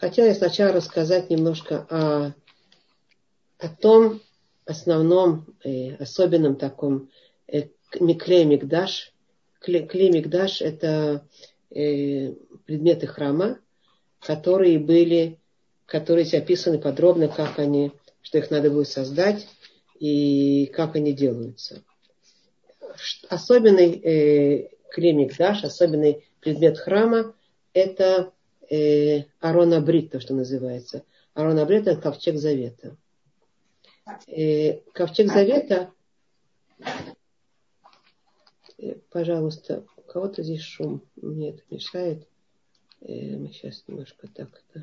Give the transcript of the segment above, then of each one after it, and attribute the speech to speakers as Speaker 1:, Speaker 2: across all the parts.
Speaker 1: Хотела я сначала рассказать немножко о, о том основном, э, особенном таком э, клей Мигдаш. Клей Мигдаш – это э, предметы храма, которые были, которые описаны подробно, как они, что их надо будет создать и как они делаются. Особенный э, клей особенный предмет храма – это э, Арона Брит, то, что называется. Арона Брит – это ковчег завета. Э, ковчег завета, э, пожалуйста, у кого-то здесь шум, мне это мешает. Э, мы сейчас немножко так, да.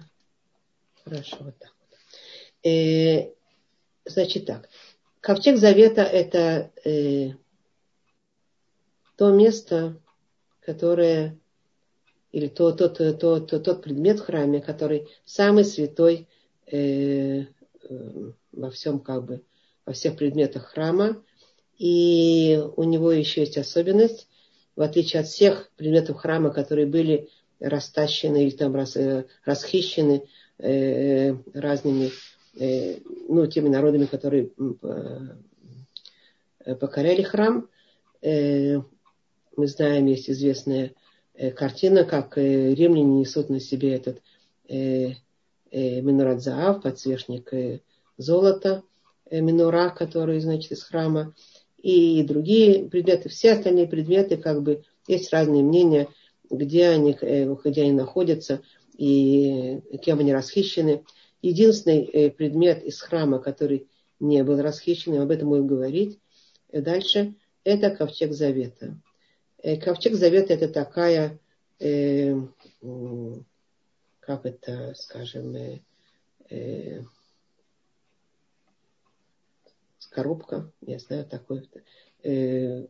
Speaker 1: Хорошо, вот так вот. Э, значит так, ковчег завета это э, то место, которое или то, тот, то, то, тот предмет в храме, который самый святой э, э, во всем, как бы, во всех предметах храма. И у него еще есть особенность, в отличие от всех предметов храма, которые были растащены или там рас, э, расхищены э, разными, э, ну, теми народами, которые э, покоряли храм. Мы знаем, есть известная картина, как э, римляне несут на себе этот э, минорат заав, подсвечник золота, минора, который, значит, из храма, и другие предметы, все остальные предметы, как бы, есть разные мнения, где они, где они находятся и кем они расхищены. Единственный предмет из храма, который не был расхищен, об этом будем говорить дальше, это ковчег завета. Э, ковчег Завета это такая, э, как это, скажем, э, э, коробка, я знаю, такой, э,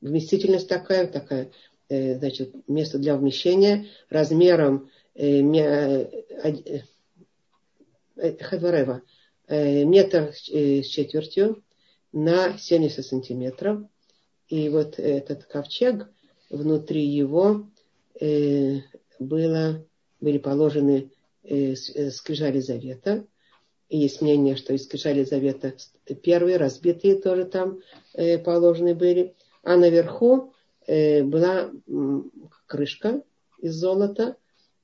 Speaker 1: вместительность такая, такая, э, значит, место для вмещения размером э, э, Хадварева, э, метр с четвертью на 70 сантиметров. И вот этот ковчег, внутри его э, было, были положены э, э, скрижали завета. И есть мнение, что из скрижали завета первые, разбитые тоже там э, положены были. А наверху э, была крышка из золота,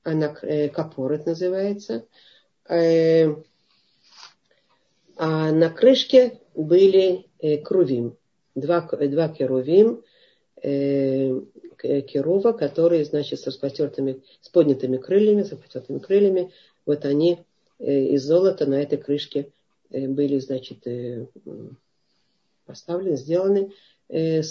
Speaker 1: она э, капорет называется. Э, а на крышке были э, крувим два, два керувим, э, керува, которые, значит, с распростертыми, с поднятыми крыльями, с распростертыми крыльями, вот они э, из золота на этой крышке э, были, значит, э, поставлены, сделаны, э,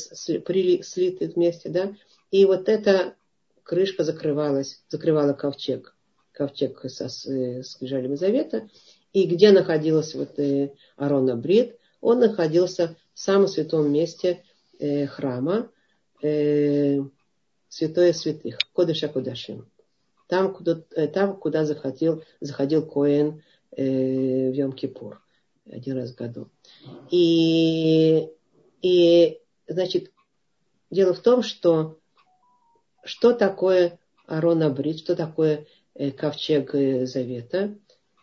Speaker 1: при, слиты вместе, да, и вот эта крышка закрывалась, закрывала ковчег, ковчег со, с, э, скрижалями завета, и где находился вот э, Арона Брит, он находился самом святом месте э, храма, э, святое святых, Кодыша Кудашим. Там, куда, э, там, куда заходил, заходил Коэн э, в Йом-Кипур один раз в году. И, и, значит, дело в том, что что такое Арона Брит, что такое э, ковчег э, Завета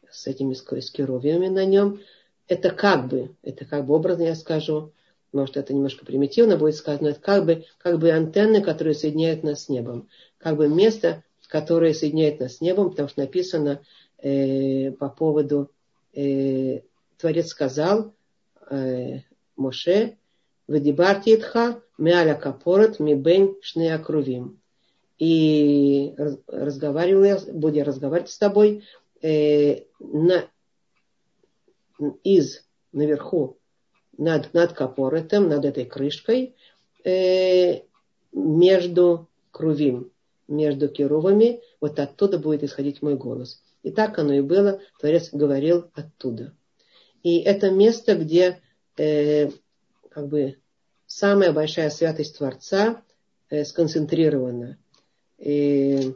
Speaker 1: с этими скеровиями на нем – это как бы, это как бы образно я скажу, может это немножко примитивно будет сказано, это как бы, как бы антенны, которые соединяют нас с небом, как бы место, которое соединяет нас с небом, потому что написано э, по поводу, э, Творец сказал э, Моше, Вадибарти Итха, Меаля Капорот, Мибен Шнеакрувим. И разговаривал я, буду я разговаривать с тобой э, на, из наверху над, над капоретом, над этой крышкой, э, между крувим, между керувами, вот оттуда будет исходить мой голос. И так оно и было, Творец говорил оттуда. И это место, где э, как бы самая большая святость Творца э, сконцентрирована. И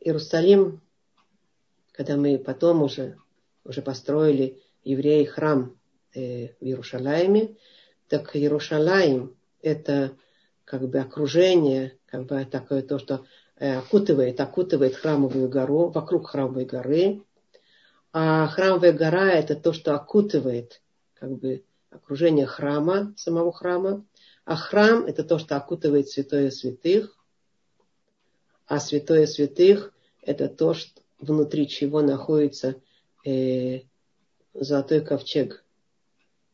Speaker 1: Иерусалим когда мы потом уже, уже построили евреи храм э, в Иерушалайме, так Иерушалаем – это как бы окружение, как бы такое то, что э, окутывает, окутывает храмовую гору, вокруг храмовой горы. А храмовая гора это то, что окутывает как бы окружение храма, самого храма. А храм это то, что окутывает святое святых. А святое святых это то, что, внутри чего находится э, золотой ковчег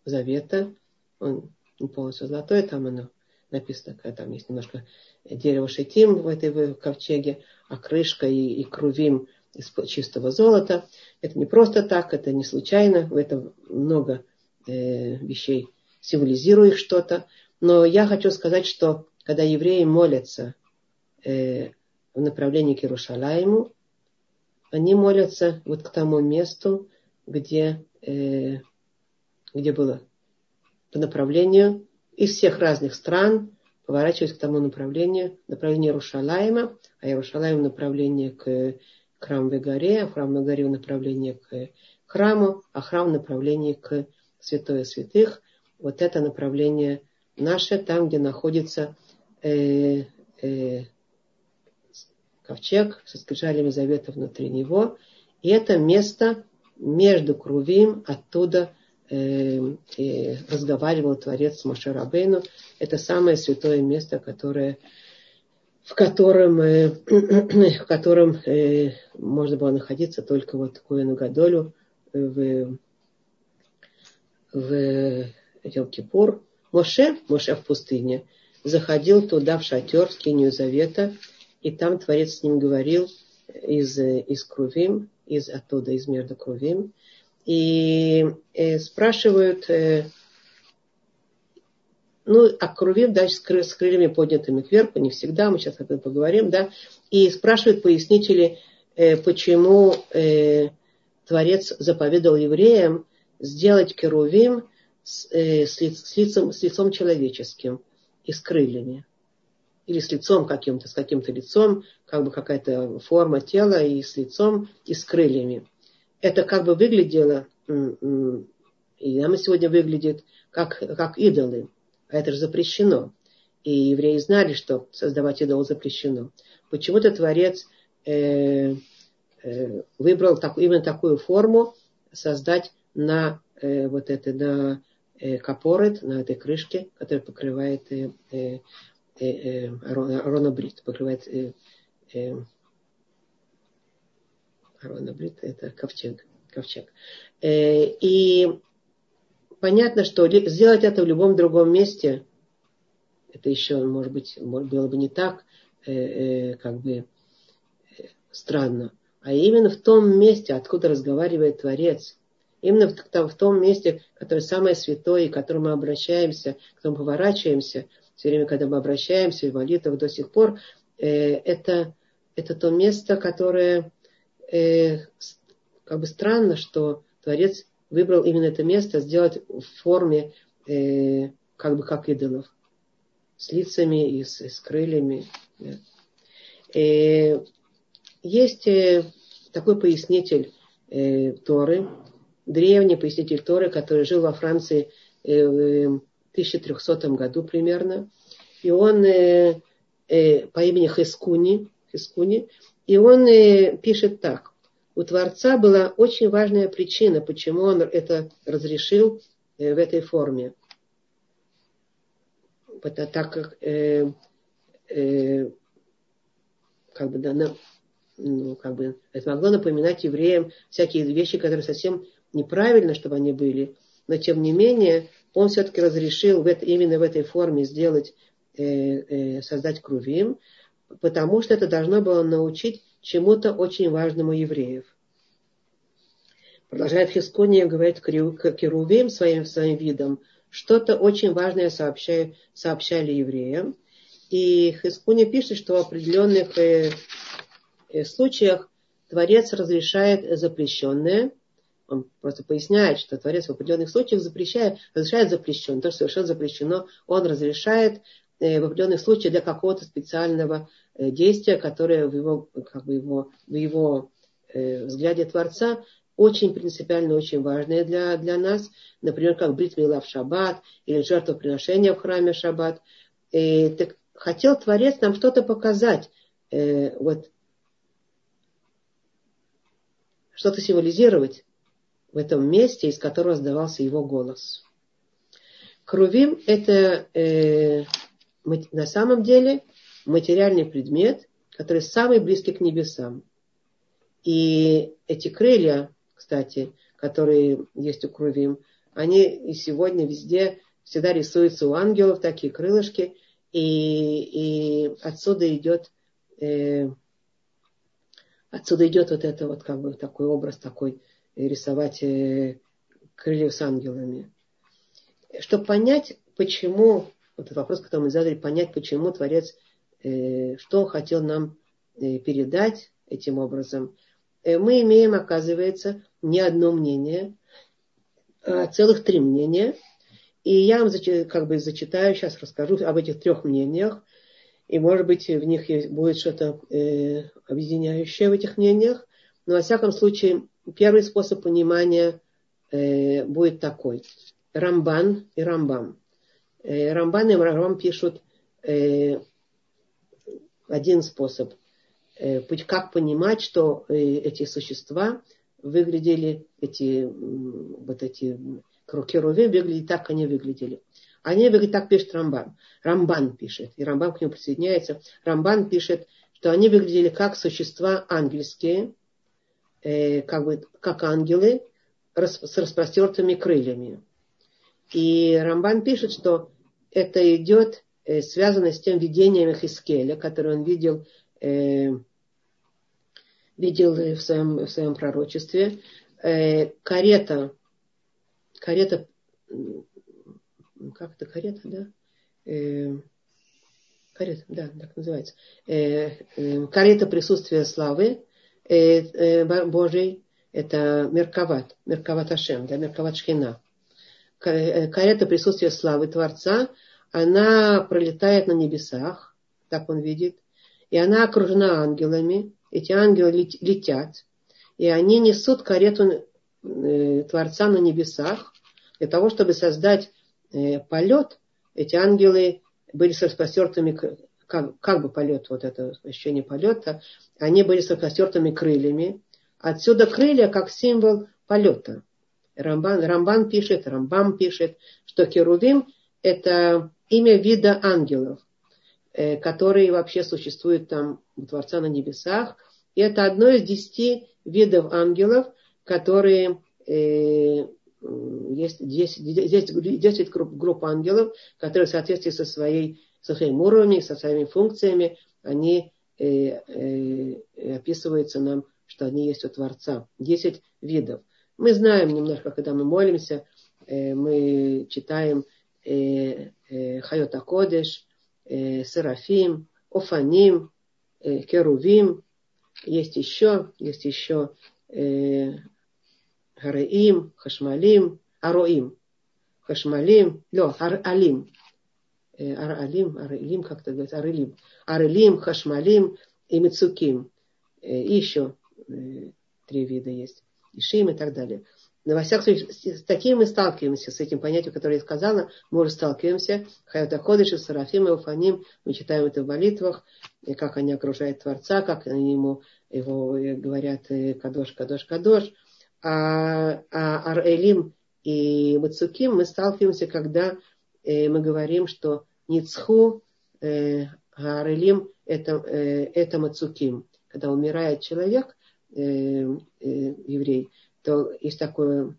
Speaker 1: завета. Он полностью золотой, там оно написано, там есть немножко дерево шитим в этой в ковчеге, а крышка и, и крувим из чистого золота. Это не просто так, это не случайно, в этом много э, вещей символизирует что-то. Но я хочу сказать, что когда евреи молятся э, в направлении к Иерушалайму, они молятся вот к тому месту, где, э, где было по направлению из всех разных стран, поворачиваясь к тому направлению, направлению Иерушалайма, а Иерушалайм направление к храмовой горе, а храмовой горе направление к храму, а храм направление к святое святых. Вот это направление наше, там, где находится э, э, ковчег со скрижалями завета внутри него. И это место между Крувим, оттуда э, э, разговаривал Творец с Машарабейну. Это самое святое место, которое, в котором, э, в котором э, можно было находиться только вот Коэну Гадолю в, в Йом-Кипур. Моше, Моше в пустыне, заходил туда в шатер, в Кинию Завета, и там Творец с ним говорил из, из Крувим, из оттуда, из между Крувим. И э, спрашивают, э, ну, а Крувим, да, с, с крыльями поднятыми кверху, не всегда, мы сейчас об этом поговорим, да, и спрашивают пояснители, э, почему э, Творец заповедал евреям сделать керувим с, э, с, лиц, с, лицом, с лицом человеческим и с крыльями или с лицом каким-то, с каким-то лицом, как бы какая-то форма тела и с лицом, и с крыльями. Это как бы выглядело, и нам сегодня выглядит как, как идолы. А это же запрещено. И евреи знали, что создавать идол запрещено. Почему-то Творец э, э, выбрал так, именно такую форму создать на э, вот это, на э, капорет, на этой крышке, которая покрывает э, э, э, э, Арона Брит, покрывает э, э, Арона Брит, это ковчег. ковчег. Э, и понятно, что сделать это в любом другом месте, это еще, может быть, было бы не так, э, э, как бы э, странно. А именно в том месте, откуда разговаривает Творец, именно в, в том месте, которое самое святое, к которому мы обращаемся, к которому поворачиваемся – все время, когда мы обращаемся в молитвах до сих пор, э, это, это то место, которое э, как бы странно, что Творец выбрал именно это место сделать в форме э, как бы как идолов. С лицами и с, с крыльями. Да. Э, есть э, такой пояснитель э, Торы, древний пояснитель Торы, который жил во Франции э, 1300 году примерно. И он э, э, по имени Хескуни, Хескуни, и он э, пишет так. У Творца была очень важная причина, почему он это разрешил э, в этой форме. Это так как э, э, как бы, да, ну, как бы, это могло напоминать евреям всякие вещи, которые совсем неправильно, чтобы они были. Но тем не менее, он все-таки разрешил в это, именно в этой форме сделать, э, э, создать крувим, потому что это должно было научить чему-то очень важному евреев. Продолжает Хискония, говорит Керувим своим, своим видом, что-то очень важное сообщали, сообщали евреям. И Хискония пишет, что в определенных э, э, случаях Творец разрешает запрещенное – он просто поясняет, что Творец в определенных случаях запрещает, разрешает запрещено. То, что совершенно запрещено, он разрешает э, в определенных случаях для какого-то специального э, действия, которое в его, как бы его, в его э, взгляде Творца очень принципиально, очень важное для, для нас. Например, как брит мила в шаббат или жертвоприношение в храме шаббат. И, так, хотел Творец нам что-то показать, э, вот что-то символизировать в этом месте, из которого раздавался его голос. Крувим – это э, на самом деле материальный предмет, который самый близкий к небесам. И эти крылья, кстати, которые есть у Крувим, они и сегодня везде всегда рисуются у ангелов, такие крылышки, и, и отсюда идет э, отсюда идет вот это вот как бы такой образ такой рисовать э, крылья с ангелами. Чтобы понять, почему, вот вопрос, который мы задали, понять, почему Творец, э, что он хотел нам э, передать этим образом, мы имеем, оказывается, не одно мнение, а целых три мнения. И я вам как бы зачитаю, сейчас расскажу об этих трех мнениях. И, может быть, в них будет что-то э, объединяющее в этих мнениях. Но, во всяком случае, первый способ понимания э, будет такой. Рамбан и Рамбам. Э, Рамбан и Рамбам пишут э, один способ. Э, как понимать, что э, эти существа выглядели, эти, вот эти керувим выглядели так, как они выглядели. Они выглядят, так пишет Рамбан. Рамбан пишет, и Рамбан к нему присоединяется. Рамбан пишет, что они выглядели как существа ангельские, э, как, бы, как ангелы с распростертыми крыльями. И Рамбан пишет, что это идет, э, связано с тем видением Хискеля, которое он видел, э, видел в своем, в своем пророчестве. Э, карета, карета как это, карета, да? Э, карета, да, так называется. Э, э, карета присутствия славы э, э, Божьей, это Мерковат, Мерковат Ашем, да, Мерковат Шхина. Э, карета присутствия славы Творца, она пролетает на небесах, так он видит, и она окружена ангелами, эти ангелы летят, и они несут карету Творца на небесах для того, чтобы создать полет, эти ангелы были с распростертыми, как, как бы полет, вот это ощущение полета, они были с распростертыми крыльями. Отсюда крылья как символ полета. Рамбан, Рамбан пишет, Рамбам пишет, что Керувим – это имя вида ангелов, э, которые вообще существуют там у Творца на небесах. И это одно из десяти видов ангелов, которые э, есть 10, 10, 10 групп, групп ангелов, которые в соответствии со, своей, со своим уровнем, со своими функциями, они э, э, описываются нам, что они есть у Творца. 10 видов. Мы знаем немножко, когда мы молимся, э, мы читаем э, э, Хайота Кодеш, э, Серафим, Офаним, э, Керувим, есть еще, есть еще э, Хараим, Хашмалим, Ароим. Хашмалим, лё, Ар-Алим. Ар-Алим, Ар-Алим, как это говорится, Ар-Алим. Ар-Алим, Хашмалим и Мицуким. И еще три вида есть. Ишим и так далее. Но во всяком случае, с таким мы сталкиваемся, с этим понятием, которое я сказала, мы уже сталкиваемся. Хайота Ходыш, Сарафим и Уфаним, мы читаем это в молитвах, и как они окружают Творца, как они ему его говорят Кадош, Кадош, Кадош а, а Ар-Элим и Мацуким мы сталкиваемся, когда э, мы говорим, что Ницху, э, Ар-Элим это, э, это Мацуким. Когда умирает человек, э, э, еврей, то есть такая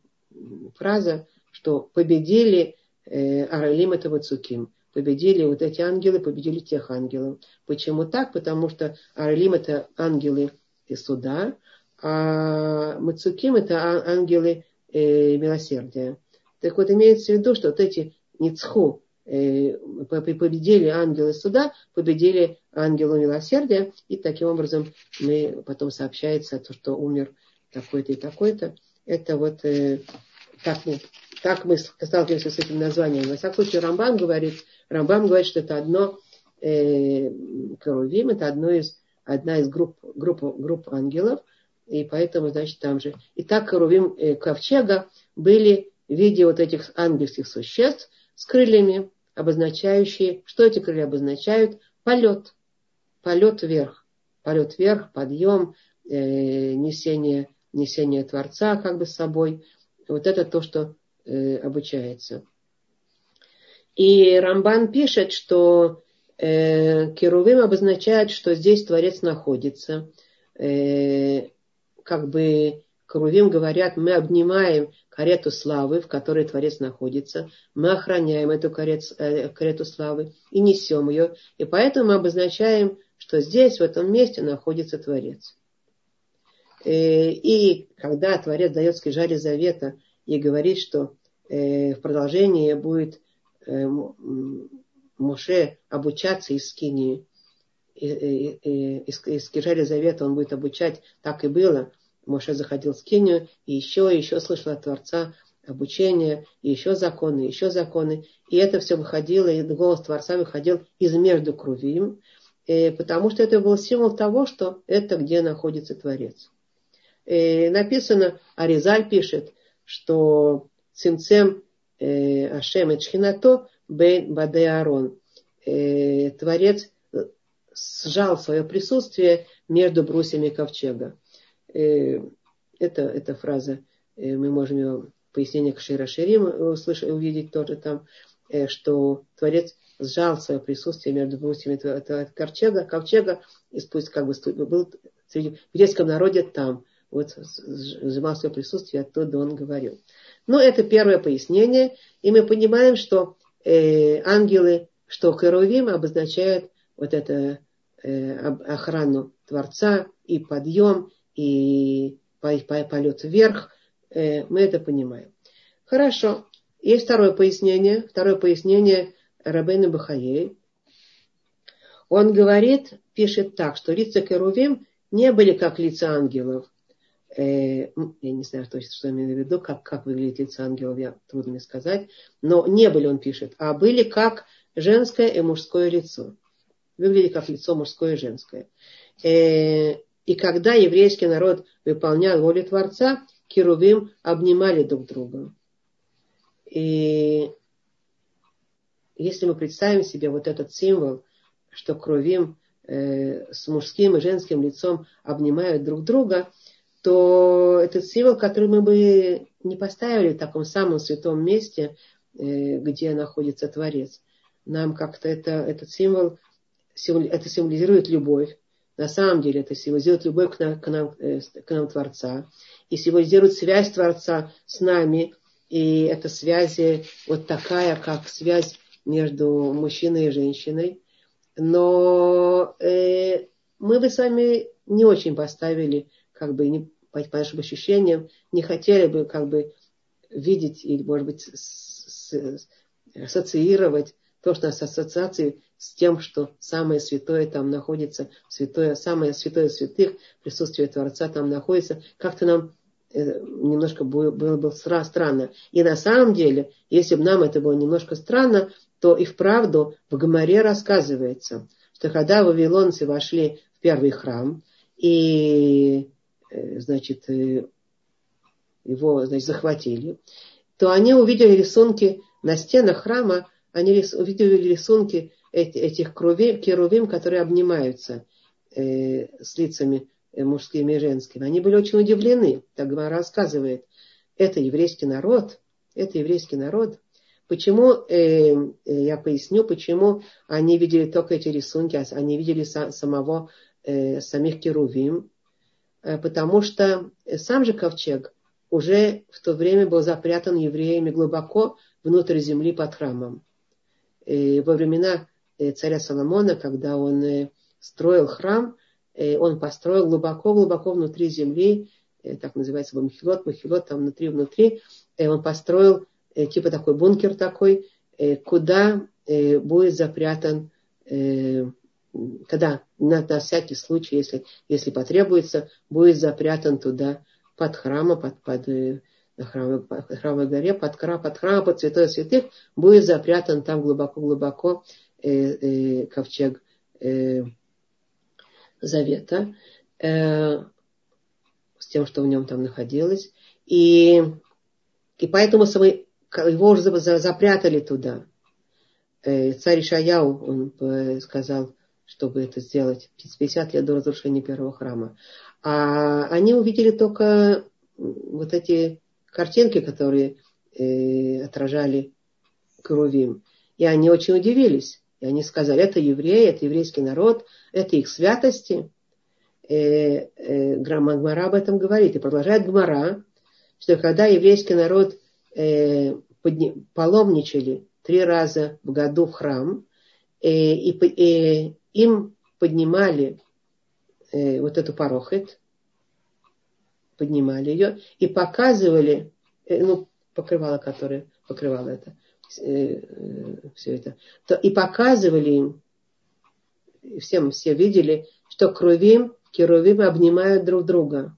Speaker 1: фраза, что победили э, Ар-Элим это Мацуким победили вот эти ангелы, победили тех ангелов. Почему так? Потому что Арлим это ангелы из суда, а Мацуким это ангелы э, милосердия. Так вот, имеется в виду, что вот эти Ницху э, победили ангелы суда, победили ангелы милосердия, и таким образом мы потом сообщается то, что умер такой-то и такой-то. Это вот э, так, мы, так мы сталкиваемся с этим названием. На всяком случае, Рамбам говорит, Рамбам говорит, что это одно э, Карувим, это одно из, одна из групп, групп, групп ангелов – и поэтому, значит, там же. И так Рувим э, ковчега были в виде вот этих ангельских существ с крыльями, обозначающие, что эти крылья обозначают, полет. Полет вверх. Полет вверх, подъем, э, несение, несение Творца как бы с собой. Вот это то, что э, обучается. И Рамбан пишет, что э, Керувим обозначает, что здесь Творец находится. Э, как бы Керувим говорят, мы обнимаем карету славы, в которой Творец находится. Мы охраняем эту карету, э, карету славы и несем ее. И поэтому мы обозначаем, что здесь, в этом месте, находится Творец. Э, и когда Творец дает скрижали завета и говорит, что э, в продолжении будет Моше обучаться из Скинии, из скрижали завета он будет обучать, так и было. Моше заходил в Скинию и еще, и еще слышал от Творца обучение, и еще законы, и еще законы. И это все выходило, и голос Творца выходил из между крувим, потому что это был символ того, что это где находится Творец. И написано, Аризаль пишет, что Цимцем э, Ашем и Чхинато Бен Баде Арон. Э, Творец сжал свое присутствие между брусьями ковчега. Э, это, эта фраза, мы можем ее пояснение к Шира Ширим услышать, увидеть тоже там, что Творец сжал свое присутствие между брусьями ковчега, ковчега, и пусть как бы был среди, в еврейском народе там – вот сжимал свое присутствие, оттуда он говорил. Но это первое пояснение, и мы понимаем, что э, ангелы, что Керувим обозначают вот это э, охрану Творца и подъем, и полет вверх. Э, мы это понимаем. Хорошо. Есть второе пояснение. Второе пояснение Рабейна Бахаей. Он говорит, пишет так, что лица Керувим не были как лица ангелов э, я не знаю точно, что имею в виду, как, как выглядит лицо ангелов, я, трудно мне сказать, но не были, он пишет, а были как женское и мужское лицо. Выглядели как лицо мужское и женское. И когда еврейский народ выполнял волю Творца, Керувим обнимали друг друга. И если мы представим себе вот этот символ, что Крувим э, с мужским и женским лицом обнимают друг друга, то этот символ, который мы бы не поставили в таком самом святом месте, э, где находится Творец. Нам как-то это, этот символ, это символизирует любовь. На самом деле это символизирует любовь к нам, к нам, э, к нам Творца. И символизирует связь Творца с нами. И эта связь вот такая, как связь между мужчиной и женщиной. Но э, мы бы с вами не очень поставили, как бы не, по, по нашим ощущениям, не хотели бы как бы видеть или, может быть, с, с, ассоциировать то, что нас ассоциации с тем, что самое святое там находится, святое, самое святое святых, присутствие Творца там находится, как-то нам э, немножко было, бы странно. И на самом деле, если бы нам это было немножко странно, то и вправду в Гамаре рассказывается, что когда вавилонцы вошли в первый храм, и Э, значит, э, его значит, захватили, то они увидели рисунки на стенах храма, они увидели рисунки этих керувим, которые обнимаются э, с лицами э, мужскими и женскими. Они были очень удивлены, так рассказывает. Это еврейский народ, это еврейский народ. Почему, э, я поясню, почему они видели только эти рисунки, а они видели са, самого, самих керувим, потому что сам же ковчег уже в то время был запрятан евреями глубоко внутрь земли под храмом. И во времена царя Соломона, когда он э, строил храм, он построил глубоко-глубоко внутри земли, так называется Махилот, Махилот там внутри-внутри, он построил типа такой бункер такой, куда будет запрятан когда на, на всякий случай, если, если потребуется, будет запрятан туда под храмом, под, под, э, на храмовой, храмовой горе, под, храм, под храмом, под святой святых, будет запрятан там глубоко-глубоко э, э, ковчег э, завета с тем, что в нем там находилось. И, и поэтому его уже запрятали туда. Царь Ишаяу, он сказал, чтобы это сделать, 50 лет до разрушения первого храма. А они увидели только вот эти картинки, которые отражали Крувим. И они очень удивились. И они сказали, это евреи, это еврейский народ, это их святости. Э, э, Гмара об этом говорит. И продолжает Гмара, что когда еврейский народ э, подни, паломничали три раза в году в храм, э, и, и им поднимали э, вот эту порохет, поднимали ее и показывали, э, ну, покрывало, которое покрывало это, э, э, все это, то, и показывали им, всем все видели, что кровим, керувим обнимают друг друга.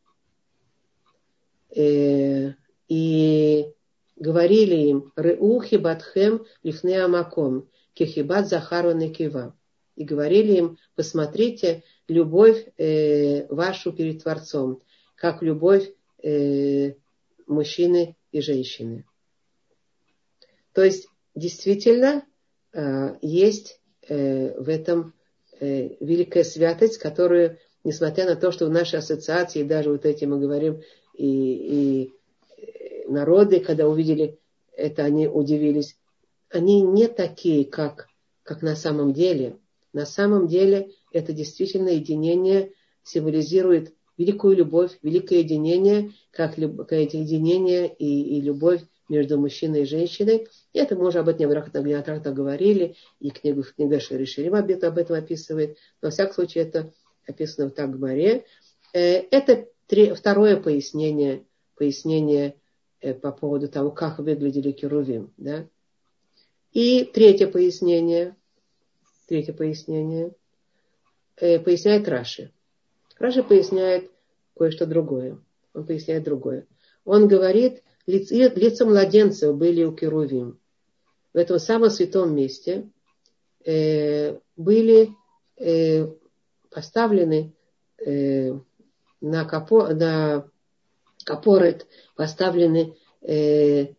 Speaker 1: Э, и говорили им, Реухи батхем лифне амаком, кехибат захару некива. И говорили им, посмотрите любовь э, вашу перед Творцом, как любовь э, мужчины и женщины. То есть действительно э, есть э, в этом э, великая святость, которую, несмотря на то, что в нашей ассоциации, даже вот эти мы говорим, и, и народы, когда увидели это, они удивились, они не такие, как, как на самом деле. На самом деле это действительно единение символизирует великую любовь, великое единение, как, как единение и, и любовь между мужчиной и женщиной. И это мы уже об этом неоднократно говорили, и книга, книга Шериширим об этом, об этом описывает. Но, во всяком случае, это описано в Тагмаре. Э, это три, второе пояснение, пояснение э, по поводу того, как выглядели керувим. Да? И третье пояснение, третье пояснение, э, поясняет Раши. Раши поясняет кое-что другое. Он поясняет другое. Он говорит, лица, младенцев были у Керувим. В этом самом святом месте э, были э, поставлены э, на, капо, на капорет, поставлены э,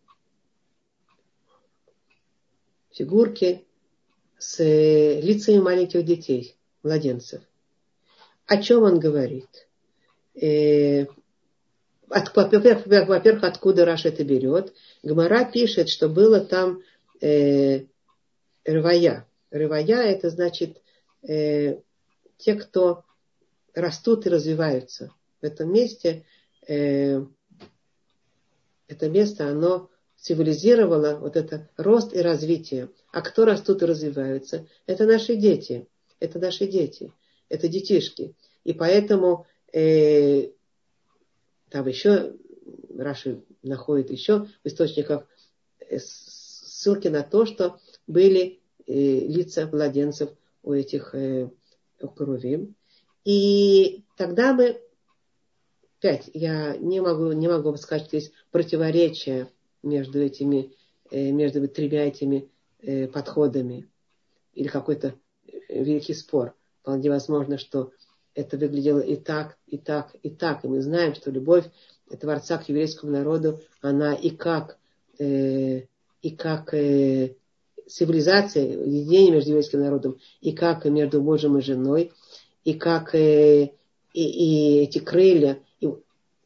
Speaker 1: фигурки с э, лицами маленьких детей, младенцев. О чем он говорит? Э, от, во-первых, откуда Раш это берет? Гмара пишет, что было там э, рывая. Рывая это значит э, те, кто растут и развиваются. В этом месте э, это место, оно символизировало вот это рост и развитие. А кто растут и развиваются? Это наши дети. Это наши дети. Это детишки. И поэтому э, там еще Раши находит еще в источниках э, ссылки на то, что были э, лица младенцев у этих э, Крувим. И тогда мы, опять, я не могу, не могу сказать, что есть противоречие между этими, между тремя этими подходами или какой-то великий спор. Вполне возможно, что это выглядело и так, и так, и так. И мы знаем, что любовь Творца к еврейскому народу, она и как, э, и как э, цивилизация, единение между еврейским народом, и как между мужем и женой, и как э, и, и эти крылья, и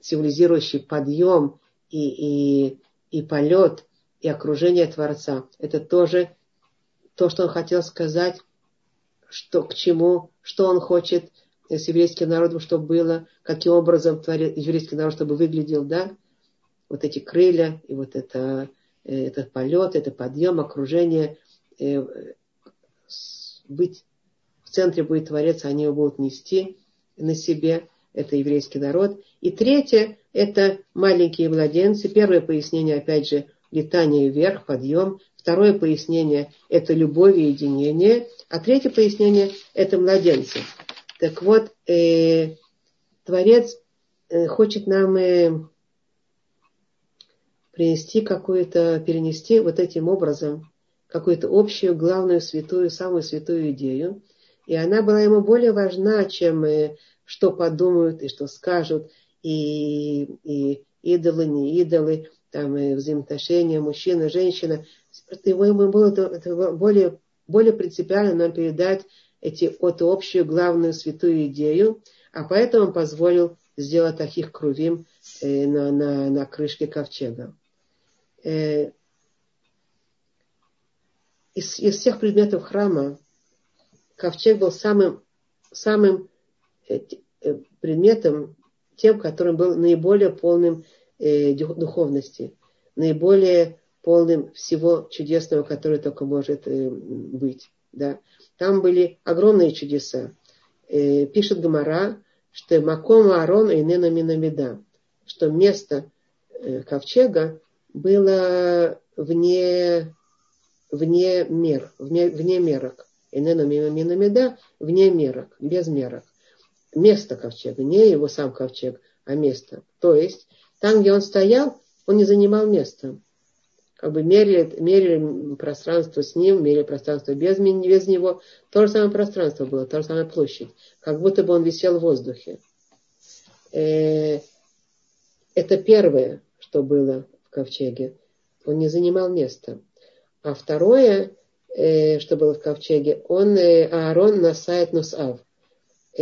Speaker 1: символизирующий подъем и, и, и полет, и окружение Творца. Это тоже то, что он хотел сказать, что, к чему, что он хочет с еврейским народом, чтобы было, каким образом творит еврейский народ, чтобы выглядел, да, вот эти крылья, и вот это, э, этот полет, это подъем, окружение, э, быть в центре будет Творец, они его будут нести на себе, это еврейский народ. И третье, это маленькие младенцы. Первое пояснение, опять же, летание вверх, подъем. Второе пояснение – это любовь и единение. А третье пояснение – это младенцы. Так вот, э, Творец э, хочет нам э, принести какую-то, перенести вот этим образом какую-то общую, главную, святую, самую святую идею. И она была ему более важна, чем э, что подумают и что скажут, и, и идолы, не идолы, там и взаимоотношения мужчина, женщина. Его ему было это более, более принципиально нам передать эти, эту общую главную святую идею, а поэтому позволил сделать таких крувим э, на, на, на крышке ковчега. Э, из, из всех предметов храма ковчег был самым, самым э, э, предметом, тем, которым был наиболее полным э, духовности, наиболее полным всего чудесного, которое только может э, быть. Да. Там были огромные чудеса. Э, пишет Гамара, что Маком Аарон и Нена Минамида, что место э, ковчега было вне, вне мер, вне, вне мерок. И Нена Минамида вне мерок, без мерок. Место ковчега, не его сам ковчег, а место. То есть, там, где он стоял, он не занимал места как бы мерили, мерили пространство с ним, мерили пространство без, без него. То же самое пространство было, та же самая площадь. Как будто бы он висел в воздухе. Э, это первое, что было в ковчеге. Он не занимал места. А второе, э, что было в ковчеге, он, э, Аарон насает Нусав.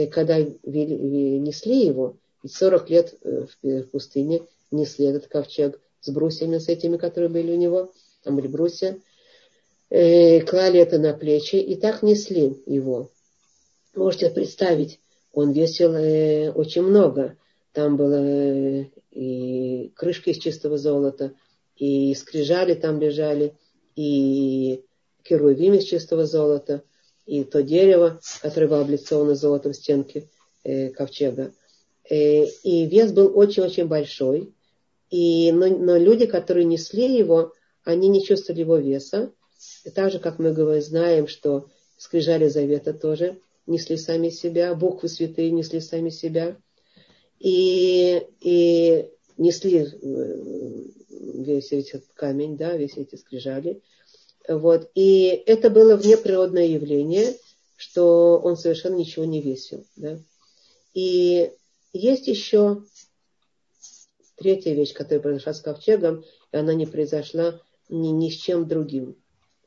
Speaker 1: Когда несли его, 40 лет в пустыне несли этот ковчег, с брусьями, с этими, которые были у него, там были брусья, э, клали это на плечи и так несли его. Можете представить, он весил э, очень много. Там было э, и крышки из чистого золота, и скрижали там лежали, и керувим из чистого золота, и то дерево, которое было облицовано золотом стенки э, ковчега. Э, и вес был очень-очень большой. И, но, но люди, которые несли его, они не чувствовали его веса. И так же, как мы говорим, знаем, что скрижали завета тоже несли сами себя, буквы святые несли сами себя. И, и несли э, весь этот камень, да, весь эти скрижали. Вот. И это было внеприродное явление, что он совершенно ничего не весил. Да. И есть еще третья вещь, которая произошла с ковчегом, и она не произошла ни, ни с чем другим.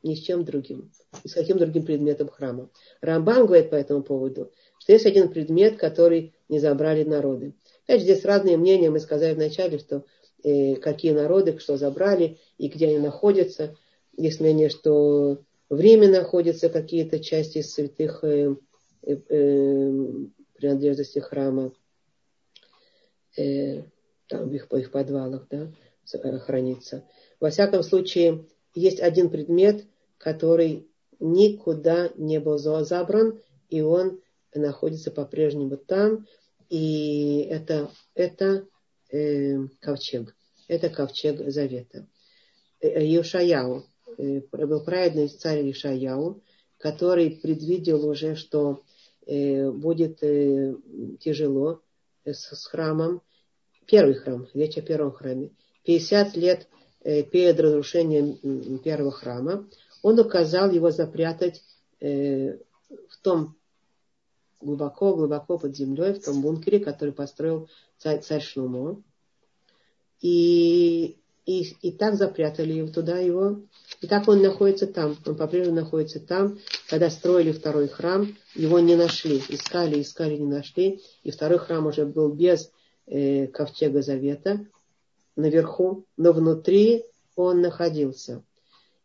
Speaker 1: Ни с чем другим. Ни с каким другим предметом храма. Рамбан говорит по этому поводу, что есть один предмет, который не забрали народы. Опять же, здесь разные мнения. Мы сказали вначале, что э, какие народы, что забрали и где они находятся. Есть мнение, что в Риме находятся какие-то части святых э, э, э, принадлежностей храма. Э, там в их, их подвалах да, э, хранится. Во всяком случае, есть один предмет, который никуда не был забран, и он находится по-прежнему там. И это, это э, ковчег. Это ковчег Завета. Иошаяу, э, э, был праведный царь Иошаяу, который предвидел уже, что э, будет э, тяжело с, с храмом, первый храм, речь о первом храме, 50 лет э, перед разрушением первого храма, он указал его запрятать э, в том глубоко-глубоко под землей, в том бункере, который построил царь, царь Шлумо. И, и, и так запрятали его туда его. И так он находится там. Он по-прежнему находится там. Когда строили второй храм, его не нашли. Искали, искали, не нашли. И второй храм уже был без э, ковчега завета наверху, но внутри он находился.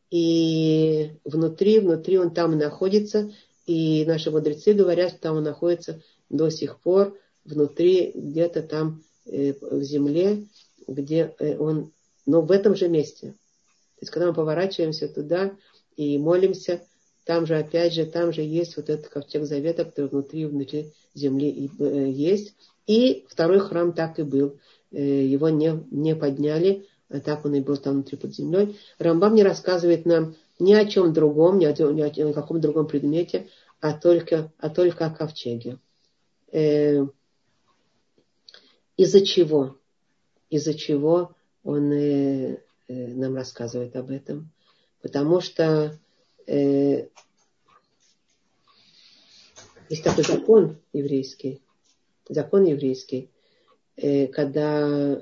Speaker 1: И внутри, внутри он там находится, и наши мудрецы говорят, что там он находится до сих пор, внутри, где-то там э, в земле, где э, он, но в этом же месте. То есть, когда мы поворачиваемся туда и молимся, там же, опять же, там же есть вот этот ковчег завета, который внутри, внутри земли э, есть. И второй храм так и был. Э, его не, не подняли, а так он и был там внутри под землей. Рамбам не рассказывает нам ни о чем другом, ни о, ни о, ни о каком другом предмете, а только, а только о ковчеге. Э, из-за чего? Из-за чего он э, э, нам рассказывает об этом? Потому что э, есть такой закон еврейский, закон еврейский, э, когда,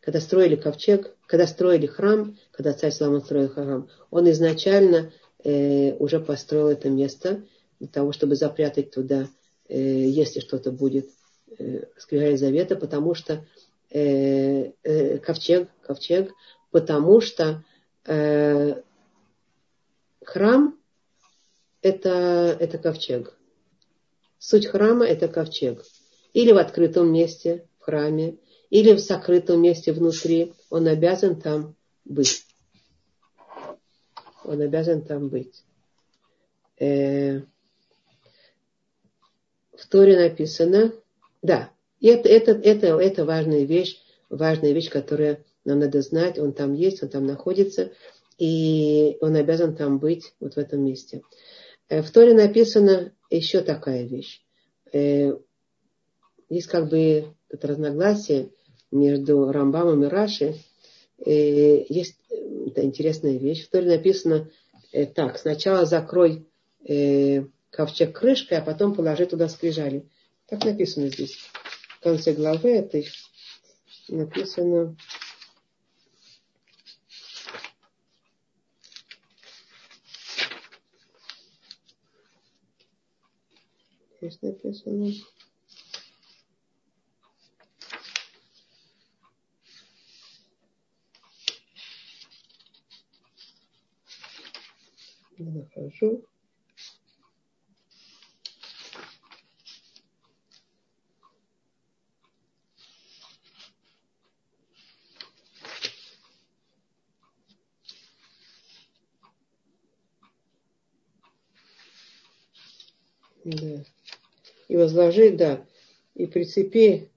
Speaker 1: когда строили ковчег, когда строили храм, когда царь Соломон строил храм, он изначально э, уже построил это место для того, чтобы запрятать туда, э, если что-то будет, э, скрижали завета, потому что э, э, ковчег, ковчег, потому что э, храм это, это ковчег. Суть храма это ковчег. Или в открытом месте, в храме, или в сокрытом месте внутри. Он обязан там быть. Он обязан там быть. Э, в Торе написано, да, это, это, это, это важная вещь, важная вещь, которая нам надо знать. Он там есть, он там находится, и он обязан там быть, вот в этом месте. Э, в Торе написано еще такая вещь. Э, есть как бы это разногласие между Рамбамом и Раши. Э, есть это интересная вещь. В Торе написано так. Сначала закрой ковчег крышкой, а потом положи туда скрижали. Так написано здесь. В конце главы это написано здесь написано. Нахожу. Да и возложи, да, и прицепи,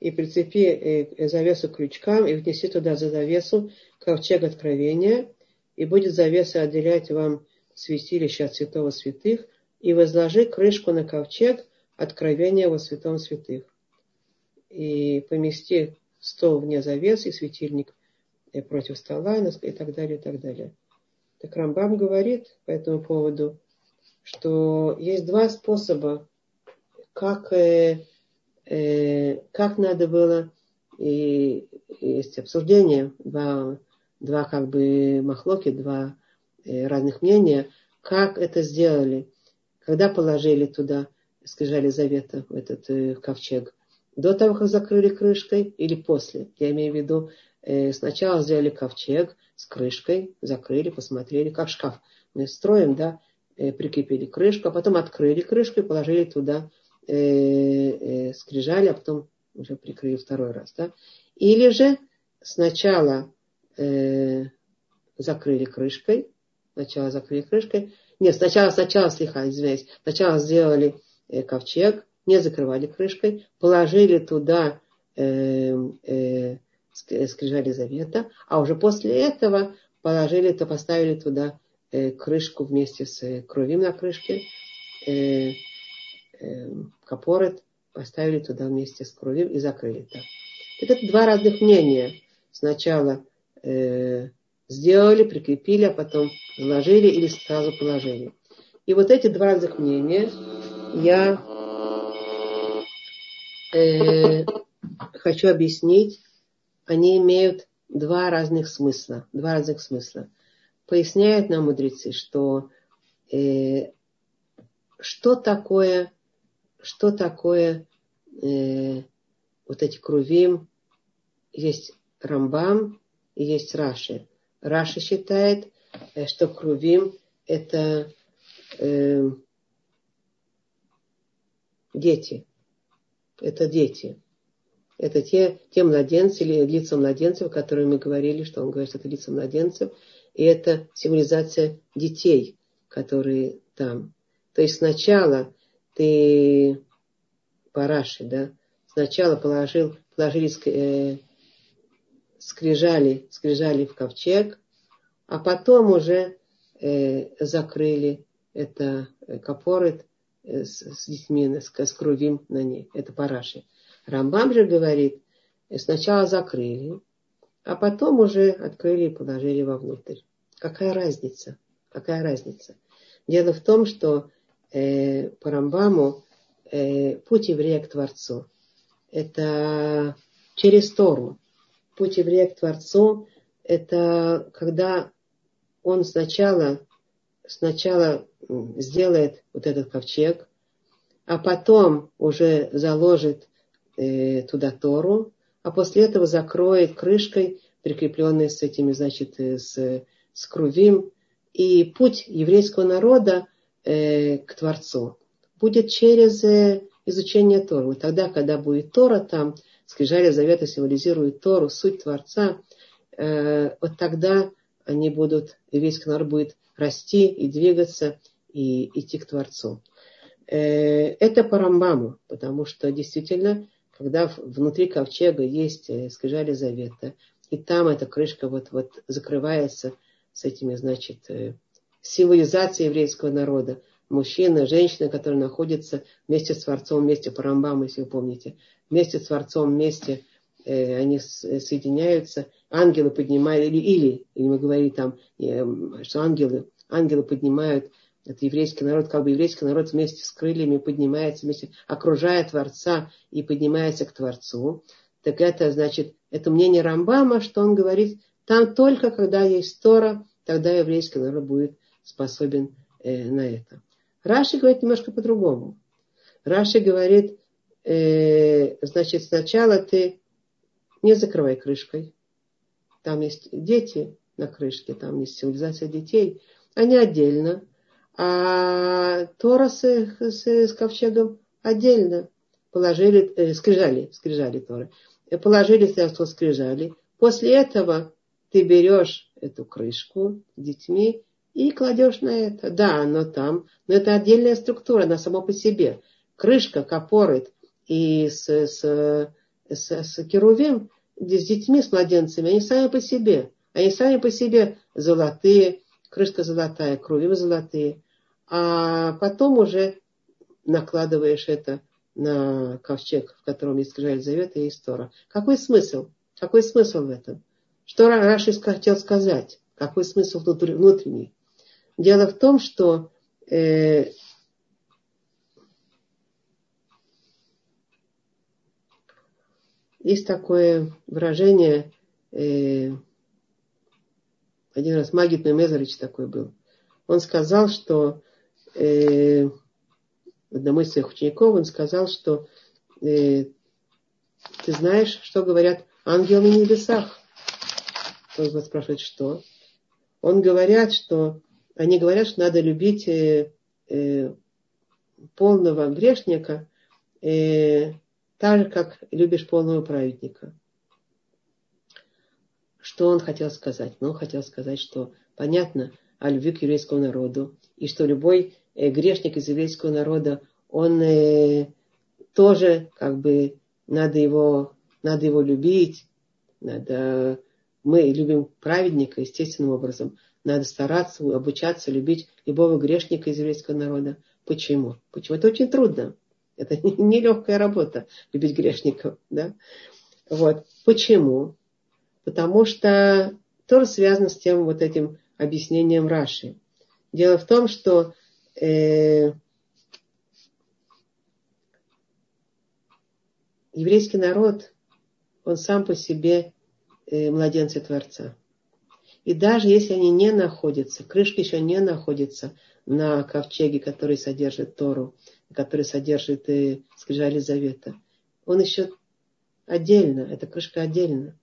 Speaker 1: и прицепи э, завесу к крючкам, и внеси туда за завесу ковчег откровения, и будет завеса отделять вам святилище от святого святых, и возложи крышку на ковчег откровения во святом святых. И помести стол вне завесы, светильник э, против стола и так далее, и так далее. Так Рамбам говорит по этому поводу, что есть два способа, как, э, э, как надо было, и есть обсуждение, два, два как бы махлоки, два э, разных мнения, как это сделали, когда положили туда, скрижали завета, в этот э, ковчег, до того, как закрыли крышкой или после. Я имею в виду, э, сначала сделали ковчег с крышкой, закрыли, посмотрели, как шкаф. Мы строим, да, прикрепили крышку, а потом открыли крышку и положили туда э, э, скрижали, а потом уже прикрыли второй раз. Да? Или же сначала э, закрыли крышкой, сначала закрыли крышкой, нет, сначала, сначала, слегка, извиняюсь, сначала сделали э, ковчег, не закрывали крышкой, положили туда э, э, скрижали завета, а уже после этого положили, то поставили туда Э, крышку вместе с э, кровим на крышке, э, капорет, поставили туда вместе с кровим и закрыли так. Это два разных мнения. Сначала э, сделали, прикрепили, а потом положили или сразу положили. И вот эти два разных мнения я э, хочу объяснить. Они имеют два разных смысла. Два разных смысла поясняют нам мудрецы, что э, что такое, что такое э, вот эти крувим, есть Рамбам и есть Раши. Раши считает, э, что крувим это э, дети. Это дети. Это те, те младенцы или лица младенцев, которые мы говорили, что он говорит, что это лица младенцев. И это символизация детей, которые там. То есть сначала ты параши, да, сначала положил, положили э, скрижали, скрижали в ковчег, а потом уже э, закрыли это э, капорет э, с, с детьми, с, с крувим на ней. Это параши. Рамбам же говорит, э, сначала закрыли, а потом уже открыли и положили вовнутрь. Какая разница? Какая разница? Дело в том, что э, по Рамбаму э, путь еврея к Творцу – это через Тору. Путь еврея к Творцу – это когда он сначала, сначала сделает вот этот ковчег, а потом уже заложит э, туда Тору, а после этого закроет крышкой, прикрепленной с этими, значит, э, с, с крувим. И путь еврейского народа э, к Творцу будет через э, изучение Торы. Вот тогда, когда будет Тора там, скрижали завета символизирует Тору, суть Творца, э, вот тогда они будут, еврейский народ будет расти и двигаться, и идти к Творцу. Э, это по Рамбаму, потому что действительно, когда внутри ковчега есть э, скрижали завета, и там эта крышка вот, вот закрывается с этими, значит, э, символизацией еврейского народа, мужчина, женщина, которые находятся вместе с Творцом, вместе по Рамбаму, если вы помните, вместе с Творцом, вместе э, они соединяются, ангелы поднимают, или, или, или мы говорим там, э, что ангелы, ангелы поднимают это еврейский народ, как бы еврейский народ вместе с крыльями поднимается, вместе окружает Творца и поднимается к Творцу. Так это значит, это мнение Рамбама, что он говорит, там только когда есть Тора, тогда еврейский народ будет способен э, на это. Раши говорит немножко по-другому. Раши говорит, э, значит, сначала ты не закрывай крышкой. Там есть дети на крышке, там есть цивилизация детей. Они отдельно. А Тора с, с, с ковчегом отдельно. Положили, э, скрижали, скрижали Торы. Положили средства скрижали. После этого ты берешь эту крышку с детьми и кладешь на это. Да, оно там, но это отдельная структура, она сама по себе. Крышка, капорит и с, с, с, с керувим, с детьми, с младенцами, они сами по себе. Они сами по себе золотые, крышка золотая, крувим золотые. А потом уже накладываешь это на ковчег, в котором есть скрижаль завета и истора. Какой смысл? Какой смысл в этом? Что Раши хотел сказать? Какой смысл внутренний? Дело в том, что э, есть такое выражение, э, один раз Магит Мемезович такой был. Он сказал, что э, одному из своих учеников, он сказал, что э, ты знаешь, что говорят ангелы на небесах. Он вас спрашивает, что? Он говорят, что они говорят, что надо любить э, э, полного грешника э, так же, как любишь полного праведника. Что он хотел сказать? Ну, он хотел сказать, что понятно о любви к еврейскому народу, и что любой грешник из еврейского народа, он э, тоже как бы надо его, надо его любить, надо мы любим праведника естественным образом, надо стараться, обучаться любить любого грешника из еврейского народа. Почему? Почему? Это очень трудно. Это нелегкая работа, любить грешников. Да? Вот. Почему? Потому что тоже связано с тем вот этим объяснением Раши. Дело в том, что э, еврейский народ, он сам по себе э, младенцы Творца. И даже если они не находятся, крышка еще не находится на ковчеге, который содержит Тору, который содержит и э, скрижали завета, он еще отдельно, эта крышка отдельно.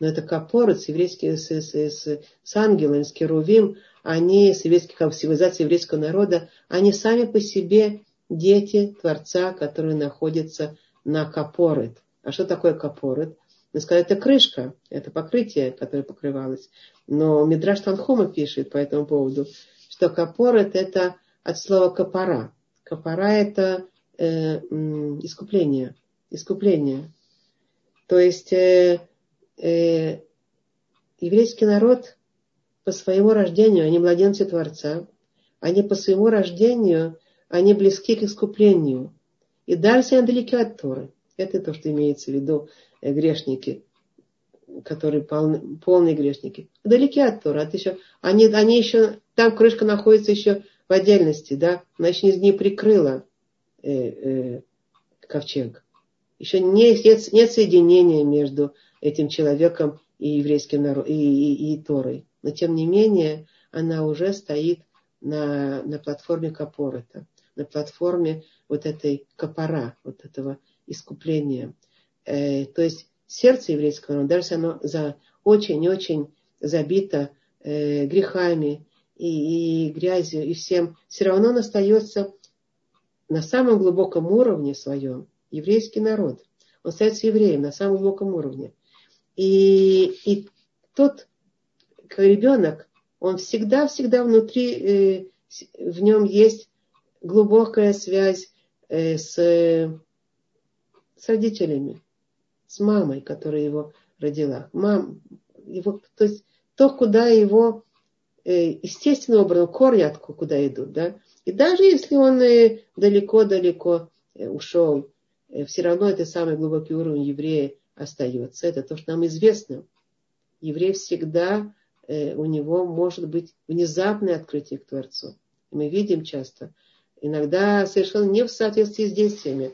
Speaker 1: Но это капорот с, еврейским, с, с, с, с ангелом, с керувим, они, с еврейских, цивилизацией еврейского народа, они сами по себе дети Творца, которые находятся на капорет. А что такое капорет? Мы сказали, это крышка, это покрытие, которое покрывалось. Но Мидраш Танхома пишет по этому поводу, что капорет это от слова капара. Капара это э, искупление. Искупление. То есть э, э, еврейский народ по своему рождению, они младенцы Творца, они по своему рождению, они близки к искуплению. И дальше они далеки от Торы. Это то, что имеется в виду Э, грешники, которые полны, полные грешники, далеки от Тора. От еще, они, они еще, там крышка находится еще в отдельности, да, она еще не прикрыла э, э, ковчег. Еще не, нет, нет соединения между этим человеком и еврейским народом, и, и, и Торой. Но тем не менее, она уже стоит на, на платформе Капорета, на платформе вот этой капора, вот этого искупления. Э, то есть сердце еврейского народа, даже если оно за очень-очень забито э, грехами и, и грязью и всем, все равно он остается на самом глубоком уровне своем, еврейский народ. Он остается евреем на самом глубоком уровне. И, и тот ребенок, он всегда-всегда внутри, э, в нем есть глубокая связь э, с, с родителями, с мамой, которая его родила. Мам, его, то есть то, куда его э, естественным образом корни откуда куда идут, да. И даже если он далеко-далеко ушел, все равно это самый глубокий уровень еврея остается. Это то, что нам известно. Еврей всегда, у него может быть внезапное открытие к Творцу. Мы видим часто, иногда совершенно не в соответствии с действиями,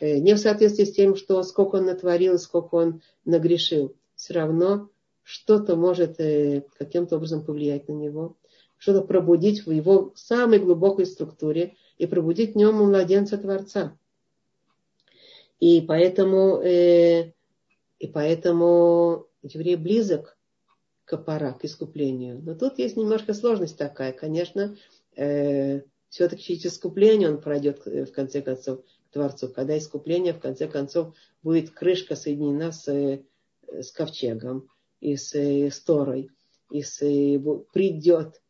Speaker 1: э, не в соответствии с тем, что сколько он натворил, сколько он нагрешил. Все равно что-то может э, каким-то образом повлиять на него, что-то пробудить в его самой глубокой структуре и пробудить в нем младенца Творца. И поэтому, э, и поэтому еврей близок к аппара, к искуплению. Но тут есть немножко сложность такая. Конечно, э, все-таки через искупление он пройдет э, в конце концов к Творцу. Когда искупление в конце концов будет крышка соединена с, э, с ковчегом и с, э, и с, придет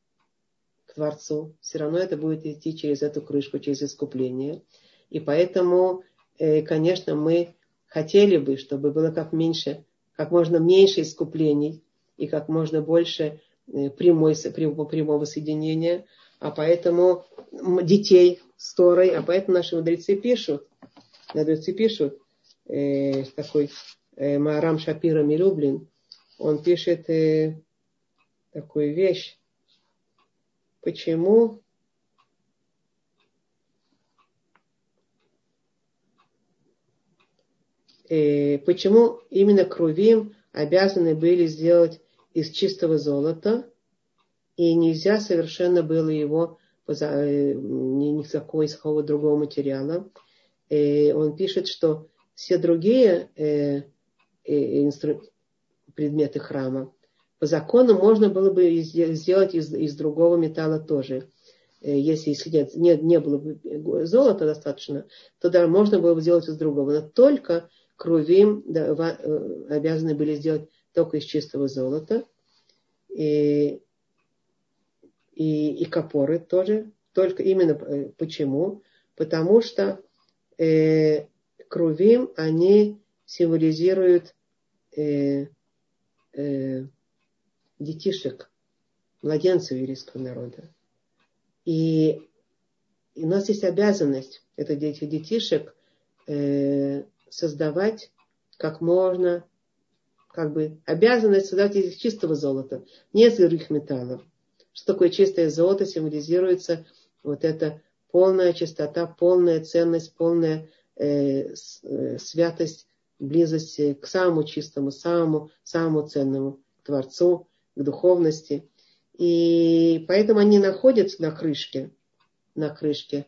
Speaker 1: к Творцу, все равно это будет идти через эту крышку, через искупление. И поэтому, конечно, мы хотели бы, чтобы было как меньше, как можно меньше искуплений и как можно больше прямой, прямого соединения, а поэтому детей с Торой, а поэтому наши мудрецы пишут, мудрецы пишут, э, такой э, Марам Шапира Милюблин, он пишет э, такую вещь, почему э, почему именно Крувим обязаны были сделать из чистого золота, и нельзя совершенно было его э, ни, ни какого другого материала. И э, он пишет, что все другие э, э, инстру... предметы храма по закону можно было бы сделать из, из другого металла тоже. Если, если нет, не, не было бы золота достаточно, то да, можно было бы сделать из другого. Но только крувим да, обязаны были сделать только из чистого золота. И и, и капоры тоже. Только именно э, почему? Потому что э, крувим, они символизируют э, э, детишек, младенцев еврейского народа. И, и у нас есть обязанность это этих детишек э, создавать как можно, как бы обязанность создать из чистого золота, не из других металлов. Что такое чистое золото? Символизируется вот эта полная чистота, полная ценность, полная э, э, святость, близость к самому чистому, самому, самому ценному, к Творцу, к духовности. И поэтому они находятся на крышке, на крышке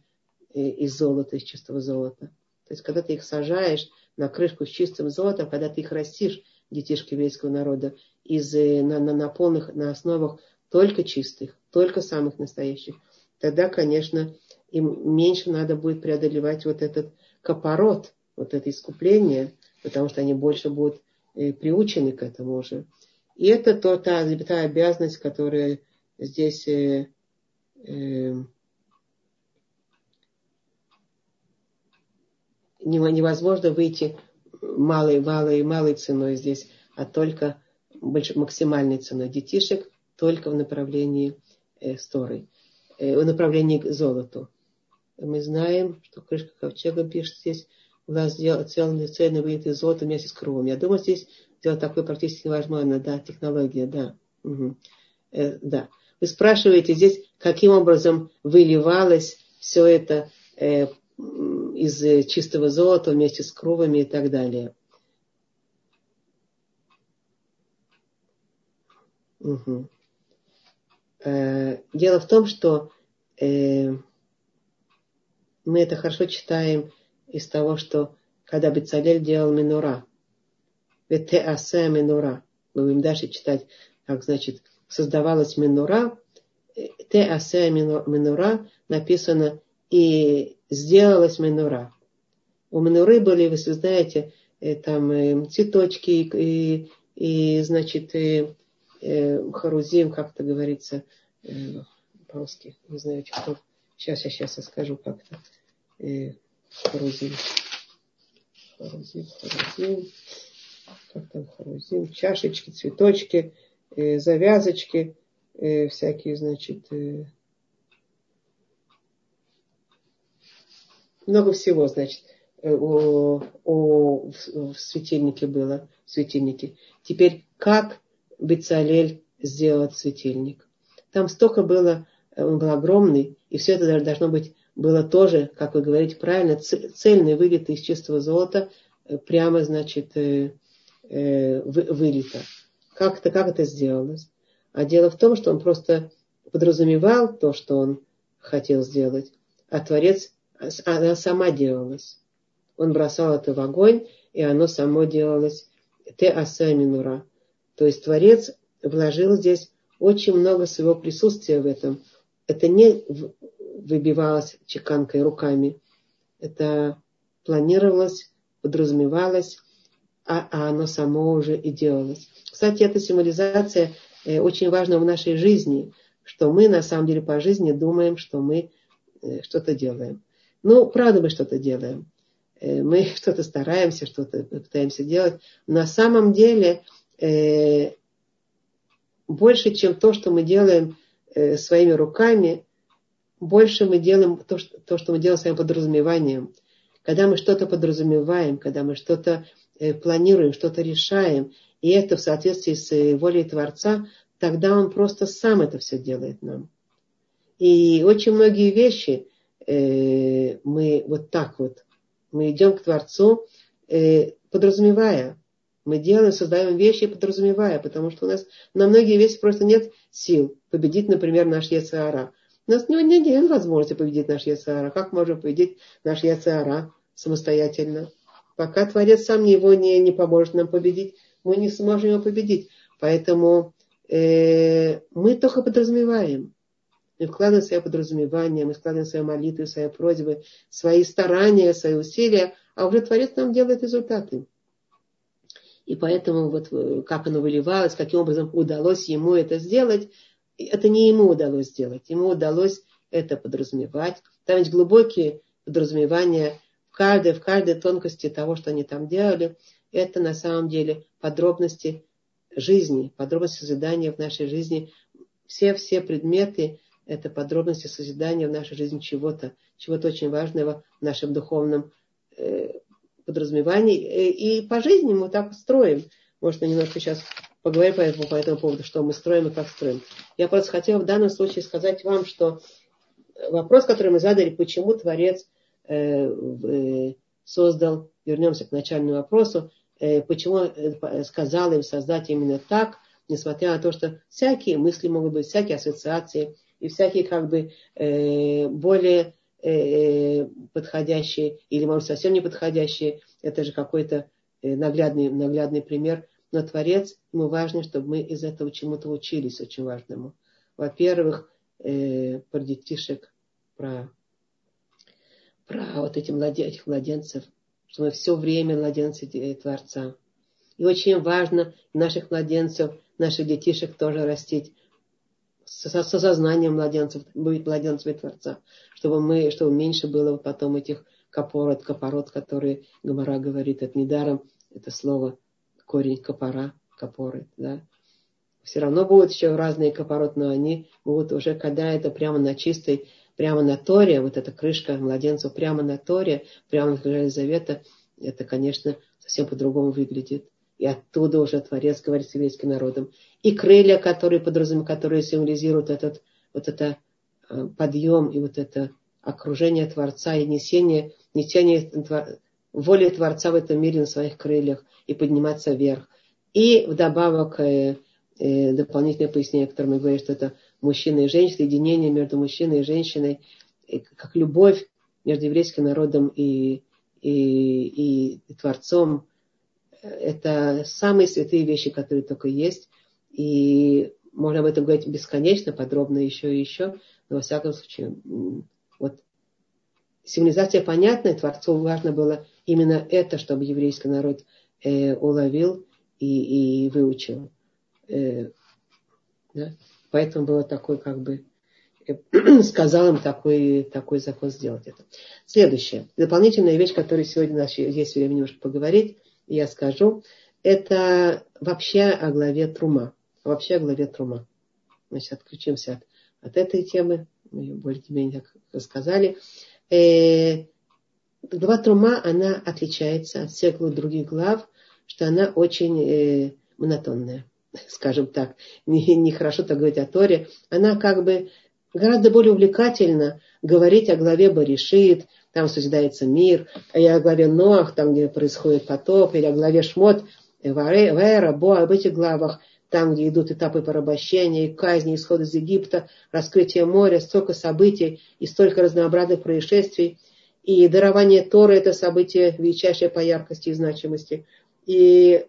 Speaker 1: э, из золота, из чистого золота. То есть, когда ты их сажаешь на крышку с чистым золотом, когда ты их растишь, детишки еврейского народа, из, э, на, на, на полных, на основах только чистых, только самых настоящих, тогда, конечно, им меньше надо будет преодолевать вот этот капорот, вот это искупление, потому что они больше будут э, приучены к этому уже. И это то, та, та обязанность, которая здесь э, э, невозможно выйти малой, малой, малой ценой здесь, а только больш, максимальной ценой детишек только в направлении э, Сторы, э, в направлении к золоту. Мы знаем, что крышка ковчега пишет здесь, у нас целый цельный выйдет из золота вместе с кровом. Я думаю, здесь дело такое практически невозможно, да, технология, да. Угу. Э, да. Вы спрашиваете здесь, каким образом выливалось все это э, из чистого золота вместе с кровами и так далее. Угу. Э, дело в том, что э, мы это хорошо читаем из того, что когда Бецалель делал минура, Вете асе минура, мы будем дальше читать, как значит, создавалась минура, те асе минура написано и сделалась минура. У минуры были, вы знаете, э, там э, цветочки и, и значит, и, э, харузим, как это говорится по-русски, не знаю, что. Сейчас, я сейчас скажу как-то. Харузим. Харузим, харузим. Как там харузим? Чашечки, цветочки, завязочки, всякие, значит, много всего, значит, о, о, в светильнике было, в светильнике. Теперь, как Бецалель сделал светильник? Там столько было, он был огромный, и все это должно быть было тоже, как вы говорите правильно, цельный, вылитый из чистого золота, э, прямо, значит, э, э, вылито. Как это, как это сделалось? А дело в том, что он просто подразумевал то, что он хотел сделать, а Творец, она сама делалась. Он бросал это в огонь, и оно само делалось те асаминура. То есть Творец вложил здесь очень много своего присутствия в этом. Это не выбивалось чеканкой руками. Это планировалось, подразумевалось, а, а оно само уже и делалось. Кстати, эта символизация э, очень важна в нашей жизни, что мы на самом деле по жизни думаем, что мы э, что-то делаем. Ну, правда, мы что-то делаем. Э, мы что-то стараемся, что-то пытаемся делать. На самом деле э, больше, чем то, что мы делаем э, своими руками, больше мы делаем то, что, то, что мы делаем своим подразумеванием. Когда мы что-то подразумеваем, когда мы что-то планируем, что-то решаем, и это в соответствии с волей Творца, тогда Он просто сам это все делает нам. И очень многие вещи мы вот так вот мы идем к Творцу, э, подразумевая. Мы делаем, создаем вещи, подразумевая, потому что у нас на многие вещи просто нет сил победить, например, наш Яцеара. У нас не, нет возможности победить наш Яцеара. Как можем победить наш Яцеара самостоятельно? Пока Творец сам его не, не поможет нам победить, мы не сможем его победить. Поэтому э, мы только подразумеваем. Мы вкладываем свое подразумевание, мы вкладываем свои молитвы, свои просьбы, свои старания, свои усилия, а уже Творец нам делает результаты. И поэтому вот э, как оно выливалось, каким образом удалось ему это сделать, это не ему удалось сделать. Ему удалось это подразумевать. Там есть глубокие подразумевания в каждой, в каждой тонкости того, что они там делали. Это на самом деле подробности жизни, подробности созидания в нашей жизни. Все-все предметы, это подробности созидания в нашей жизни чего-то, чего-то очень важного в нашем духовном э, подразумевании. Э, и по жизни мы так строим. Может, я немножко сейчас поговорим по этому, по этому поводу, что мы строим и как строим. Я просто хотела в данном случае сказать вам, что вопрос, который мы задали, почему Творец э, э, создал, вернемся к начальному вопросу, э, почему э, сказал им создать именно так, несмотря на то, что всякие мысли могут быть, всякие ассоциации, и всякие как бы э, более э, подходящие или, может, совсем не подходящие. Это же какой-то э, наглядный, наглядный пример. Но Творец, ему важно, чтобы мы из этого чему-то учились, очень важному. Во-первых, э, про детишек, про, про вот эти младен, этих младенцев, что мы все время младенцы Творца. И очень важно наших младенцев, наших детишек тоже растить с, с осознанием младенцев, быть младенцами Творца, чтобы мы, чтобы меньше было потом этих капорот, капорот, которые Гамара говорит, это недаром, это слово, корень капора, капоры, да. Все равно будут еще разные капорот, но они будут уже, когда это прямо на чистой, прямо на Торе, вот эта крышка младенцев прямо на Торе, прямо на Завета, это, конечно, совсем по-другому выглядит. И оттуда уже Творец говорит с еврейским народом. И крылья, которые подразумевают, которые символизируют этот, вот это э, подъем и вот это окружение Творца и несение, несение воли Творца в этом мире на своих крыльях и подниматься вверх. И вдобавок э, э, дополнительное пояснение, которое мы говорим, что это мужчины и женщины, соединение между мужчиной и женщиной, как любовь между еврейским народом и, и, и Творцом. Это самые святые вещи, которые только есть. И можно об этом говорить бесконечно, подробно еще и еще. Но во всяком случае, вот цивилизация понятная, Творцу важно было именно это, чтобы еврейский народ э, уловил и, и выучил. Э, да? Поэтому было такой, как бы, э, сказал им такой, такой закон сделать это. Следующее. Дополнительная вещь, которую сегодня у нас есть время немножко поговорить, я скажу, это вообще о главе Трума. Вообще о главе Трума. Значит, отключимся от, от этой темы. Мы ее более-менее сказали. Э, глава Трума, она отличается от всех других глав, что она очень э, монотонная скажем так, нехорошо не так говорить о Торе, она как бы гораздо более увлекательно говорить о главе Баришит, там созидается мир, и о главе Ноах, там, где происходит потоп, или о главе Шмот, Вера, Бо, об этих главах, там, где идут этапы порабощения, казни, исход из Египта, раскрытие моря, столько событий и столько разнообразных происшествий. И дарование Торы – это событие величайшее по яркости и значимости. И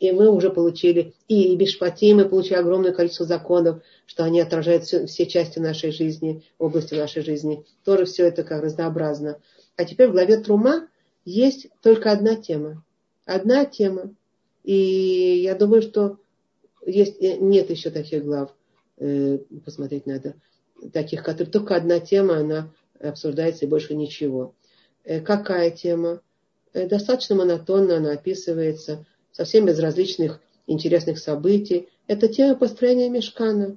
Speaker 1: и мы уже получили, и Бишпати мы получили огромное количество законов, что они отражают все, все части нашей жизни, области нашей жизни. Тоже все это как разнообразно. А теперь в главе Трума есть только одна тема. Одна тема. И я думаю, что есть, нет еще таких глав, э, посмотреть надо, таких, которые только одна тема, она обсуждается и больше ничего. Э, какая тема? Э, достаточно монотонно она описывается – совсем без различных интересных событий. Это тема построения мешкана,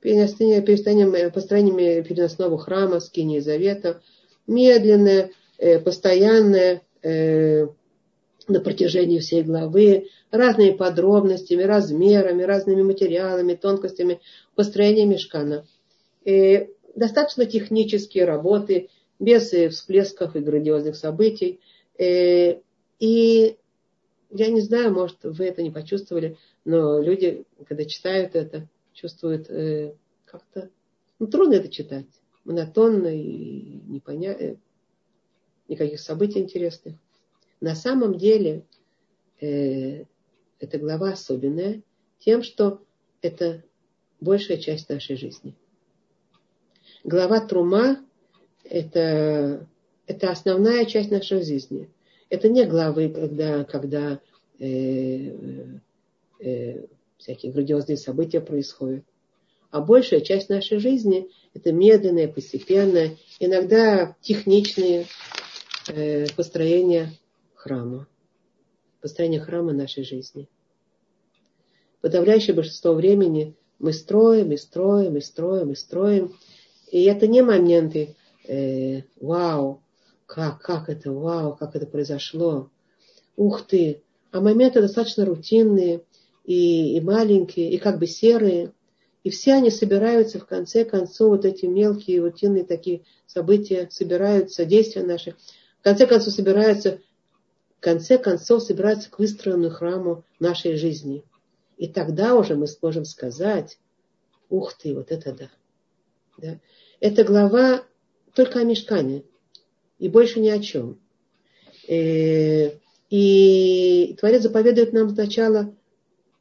Speaker 1: построением, построением переносного храма, скинии завета, медленное, э, постоянное э, на протяжении всей главы, разными подробностями, размерами, разными материалами, тонкостями построения мешкана. И достаточно технические работы, без всплесков и грандиозных событий. Э, и я не знаю, может, вы это не почувствовали, но люди, когда читают это, чувствуют э, как-то... Ну, трудно это читать. Монотонно и непонятно. Э, никаких событий интересных. На самом деле, э, эта глава особенная тем, что это большая часть нашей жизни. Глава Трума это, это основная часть нашей жизни. Это не главы, когда, когда э, э, всякие грандиозные события происходят. А большая часть нашей жизни это медленное, постепенное, иногда техничные э, построения храма. Построение храма нашей жизни. Подавляющее большинство времени мы строим, и строим, и строим, и строим. И это не моменты э, «Вау, как, как это, вау, как это произошло. Ух ты. А моменты достаточно рутинные и, и маленькие, и как бы серые. И все они собираются в конце концов, вот эти мелкие, рутинные такие события собираются, действия наши, в конце концов собираются, в конце концов собираются к выстроенному храму нашей жизни. И тогда уже мы сможем сказать, ух ты, вот это да. да. Эта глава только о мешкане и больше ни о чем. Э, и Творец заповедует нам сначала,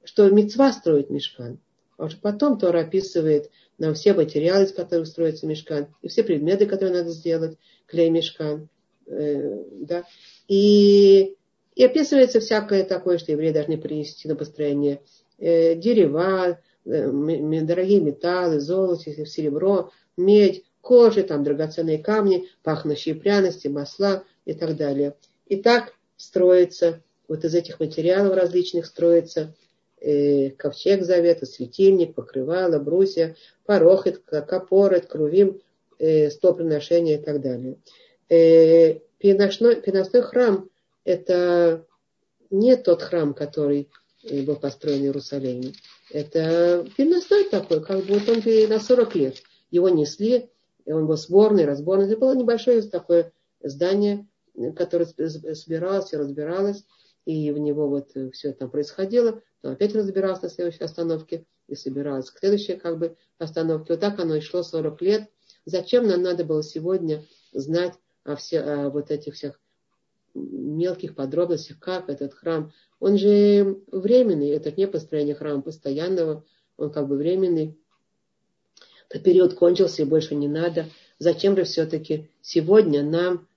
Speaker 1: что мецва строит мешкан. А уже потом Тора описывает нам все материалы, из которых строится мешкан, и все предметы, которые надо сделать, клей мешкан. Э, да. И, и описывается всякое такое, что евреи должны принести на построение э, дерева, дорогие металлы, золото, серебро, медь, кожи, там драгоценные камни, пахнущие пряности, масла и так далее. И так строится, вот из этих материалов различных строится э, ковчег завета, светильник, покрывало, брусья, порохет, капорет, крувим, э, стоприношение и так далее. Э, переносной, переносной храм – это не тот храм, который э, был построен в Иерусалиме. Это переносной такой, как вот он на 40 лет. Его несли и он был сборный, разборный. Это было небольшое такое здание, которое собиралось и разбиралось, и в него вот все это там происходило, потом опять разбиралось на следующей остановке, и собиралась к следующей как бы остановке. Вот так оно и шло 40 лет. Зачем нам надо было сегодня знать о, все, о вот этих всех мелких подробностях, как этот храм. Он же временный, это не построение храма постоянного, он как бы временный. Этот период кончился и больше не надо. Зачем же все-таки сегодня нам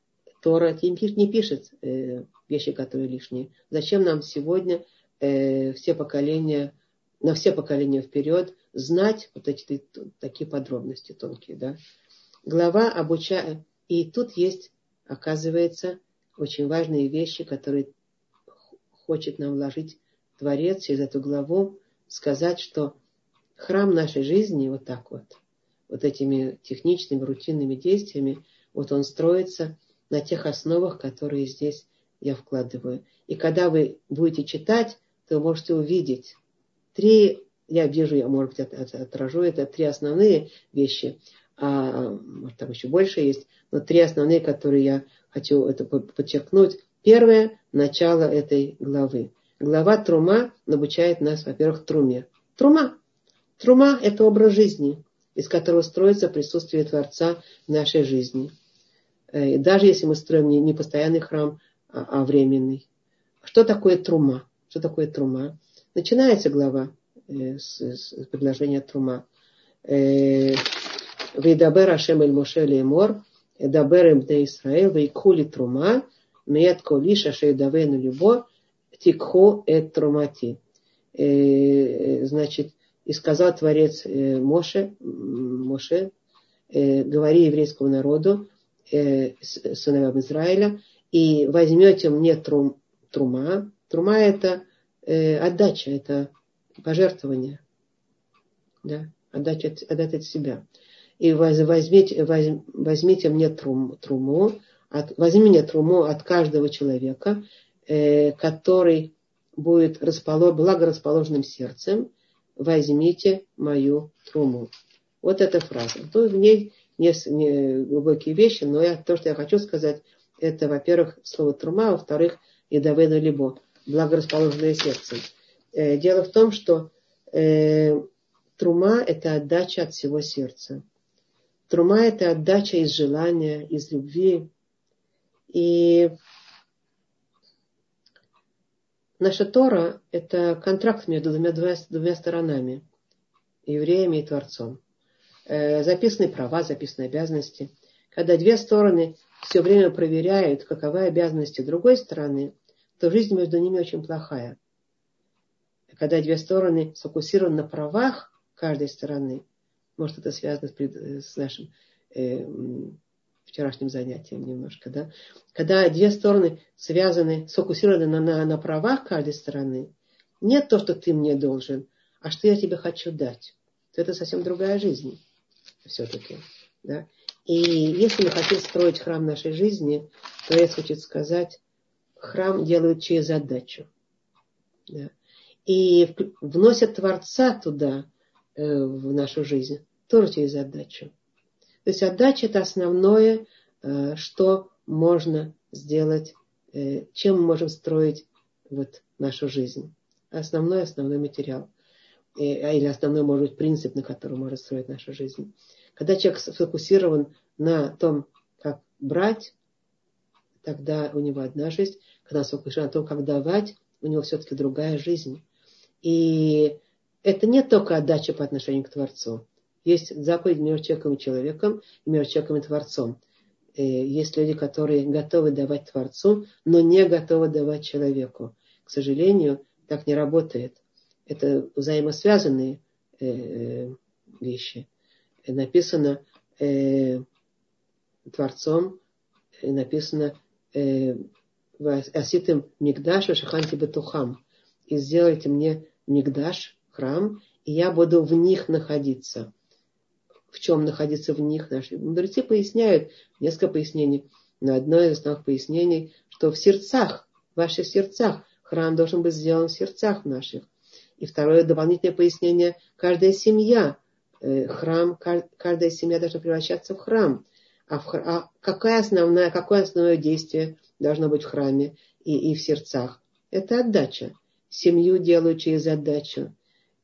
Speaker 1: Тора не пишет э, вещи, которые лишние? Зачем нам сегодня э, все поколения, на все поколения вперед знать вот эти такие подробности тонкие, да? Глава обучает, и тут есть, оказывается, очень важные вещи, которые хочет нам вложить Творец через эту главу, сказать, что храм нашей жизни вот так вот, вот этими техничными, рутинными действиями, вот он строится на тех основах, которые здесь я вкладываю. И когда вы будете читать, то вы можете увидеть три, я вижу, я, может быть, отражу это, три основные вещи, а может, там еще больше есть, но три основные, которые я хочу это подчеркнуть. Первое – начало этой главы. Глава Трума обучает нас, во-первых, Труме. Трума. Трума – это образ жизни, из которого строится присутствие Творца в нашей жизни. Э, и даже если мы строим не, постоянный храм, а, а временный. Что такое Трума? Что такое Трума? Начинается глава э, с, с предложения Трума. Э, Вейдабер Ашем Эль Моше Лемор, Эдабер Им Бне Исраэл, Вейкули Трума, Меет Колиша Шейдавену Любо, Тикху Эт Трумати. Значит, и сказал Творец Моше, Моше, говори еврейскому народу, сыновьям Израиля, и возьмете мне трум, трума. Трума это отдача, это пожертвование. Да? Отдача, отдать от себя и возьмите, возьмите мне трум, труму, от, возьми мне труму от каждого человека, э, который будет располож, благорасположенным сердцем, возьмите мою труму. Вот эта фраза. То в ней не, не глубокие вещи, но я, то, что я хочу сказать, это, во-первых, слово трума, а во-вторых, едовену либо, благорасположенное сердцем. Э, дело в том, что э, трума – это отдача от всего сердца. Трума – это отдача из желания, из любви. И наша Тора – это контракт между двумя, двумя сторонами – евреями и Творцом. Э, записаны права, записаны обязанности. Когда две стороны все время проверяют, каковы обязанности другой стороны, то жизнь между ними очень плохая. Когда две стороны сфокусированы на правах каждой стороны – может, это связано с, с нашим э, вчерашним занятием немножко, да? Когда две стороны связаны, сфокусированы на, на, на правах каждой стороны, нет то, что ты мне должен, а что я тебе хочу дать, то это совсем другая жизнь все-таки. Да? И если мы хотим строить храм нашей жизни, то я хочет сказать, храм делают через отдачу. Да? И вносят Творца туда, э, в нашу жизнь тоже через отдачу. То есть отдача это основное, э, что можно сделать, э, чем мы можем строить вот нашу жизнь. Основной, основной материал. А, или основной, может быть, принцип, на котором можно строить нашу жизнь. Когда человек сфокусирован на том, как брать, тогда у него одна жизнь. Когда он сфокусирован на том, как давать, у него все-таки другая жизнь. И это не только отдача по отношению к Творцу. Есть заповедь между человеком и человеком, и между человеком и Творцом. Э, есть люди, которые готовы давать Творцу, но не готовы давать человеку. К сожалению, так не работает. Это взаимосвязанные э, вещи. Написано э, Творцом, написано Аситым Мигдаш Шаханти Батухам. И сделайте мне Мигдаш, храм, и я буду в них находиться в чем находиться в них. Наши мудрецы поясняют, несколько пояснений, на одно из основных пояснений, что в сердцах, в ваших сердцах, храм должен быть сделан в сердцах наших. И второе дополнительное пояснение, каждая семья, э, храм, каждая семья должна превращаться в храм. А, в, а какая основная, какое основное действие должно быть в храме и, и в сердцах? Это отдача. Семью делают через отдачу.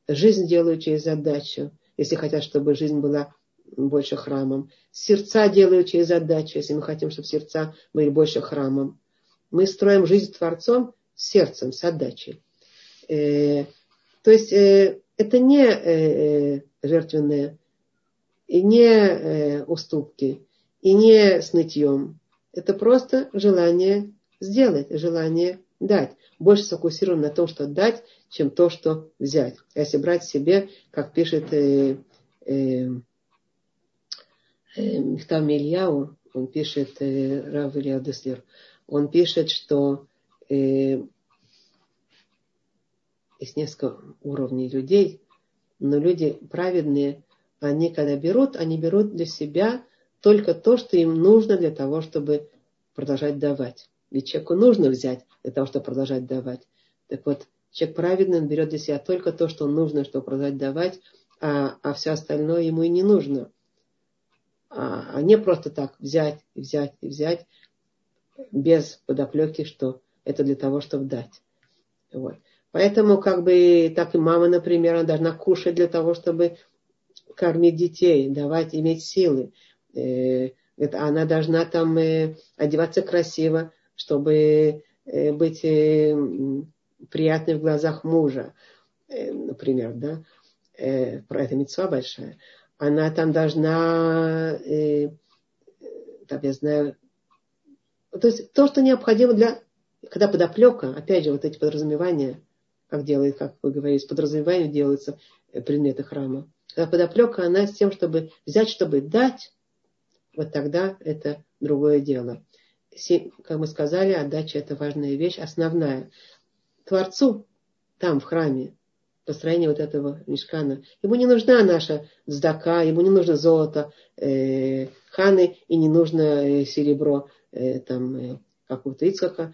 Speaker 1: жизнь делают через отдачу, если хотят, чтобы жизнь была больше храмом. Сердца делают через отдачу, если мы хотим, чтобы сердца были больше храмом. Мы строим жизнь Творцом сердцем, с отдачей. Э, то есть э, это не э, жертвенные, и не уступки, и не с. Это просто желание сделать, желание дать. Больше сфокусирован на том, что дать, чем то, что взять. А если брать себе, как пишет э, э, э, Михтам Ильяу, он пишет, э, Рав Илья Деслер, он пишет, что э, есть несколько уровней людей, но люди праведные, они когда берут, они берут для себя только то, что им нужно для того, чтобы продолжать давать. Ведь человеку нужно взять для того, чтобы продолжать давать. Так вот, человек праведный, он берет для себя только то, что нужно, чтобы продолжать давать, а, а все остальное ему и не нужно. А, а не просто так взять и взять и взять без подоплеки, что это для того, чтобы дать. Вот. Поэтому как бы так и мама, например, она должна кушать для того, чтобы кормить детей, давать, иметь силы. Э, она должна там э, одеваться красиво, чтобы быть приятной в глазах мужа, например, да. Про это мецва большая. Она там должна, там, я знаю, то есть то, что необходимо для, когда подоплека, опять же, вот эти подразумевания, как делает, как вы говорите, с подразумеванием делаются э, предметы храма. Когда подоплека, она с тем, чтобы взять, чтобы дать, вот тогда это другое дело. Как мы сказали, отдача это важная вещь, основная. Творцу там, в храме, построение вот этого мешкана. Ему не нужна наша здака, ему не нужно золото э, ханы и не нужно э, серебро э, там э, какого-то Ицхака.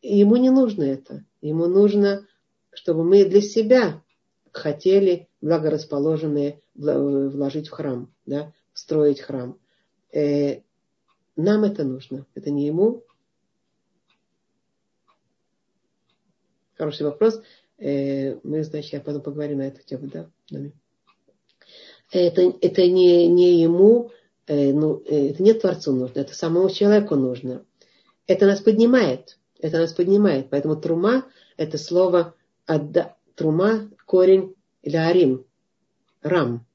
Speaker 1: Ему не нужно это. Ему нужно чтобы мы для себя хотели благорасположенные вложить в храм, да, строить храм. Э, нам это нужно, это не ему. Хороший вопрос. Э, мы, значит, я потом поговорим на эту тему, да? Это, это не, не ему, э, ну, э, это не Творцу нужно, это самому человеку нужно. Это нас поднимает, это нас поднимает. Поэтому трума – это слово Адда, трума, корень лярим, рам,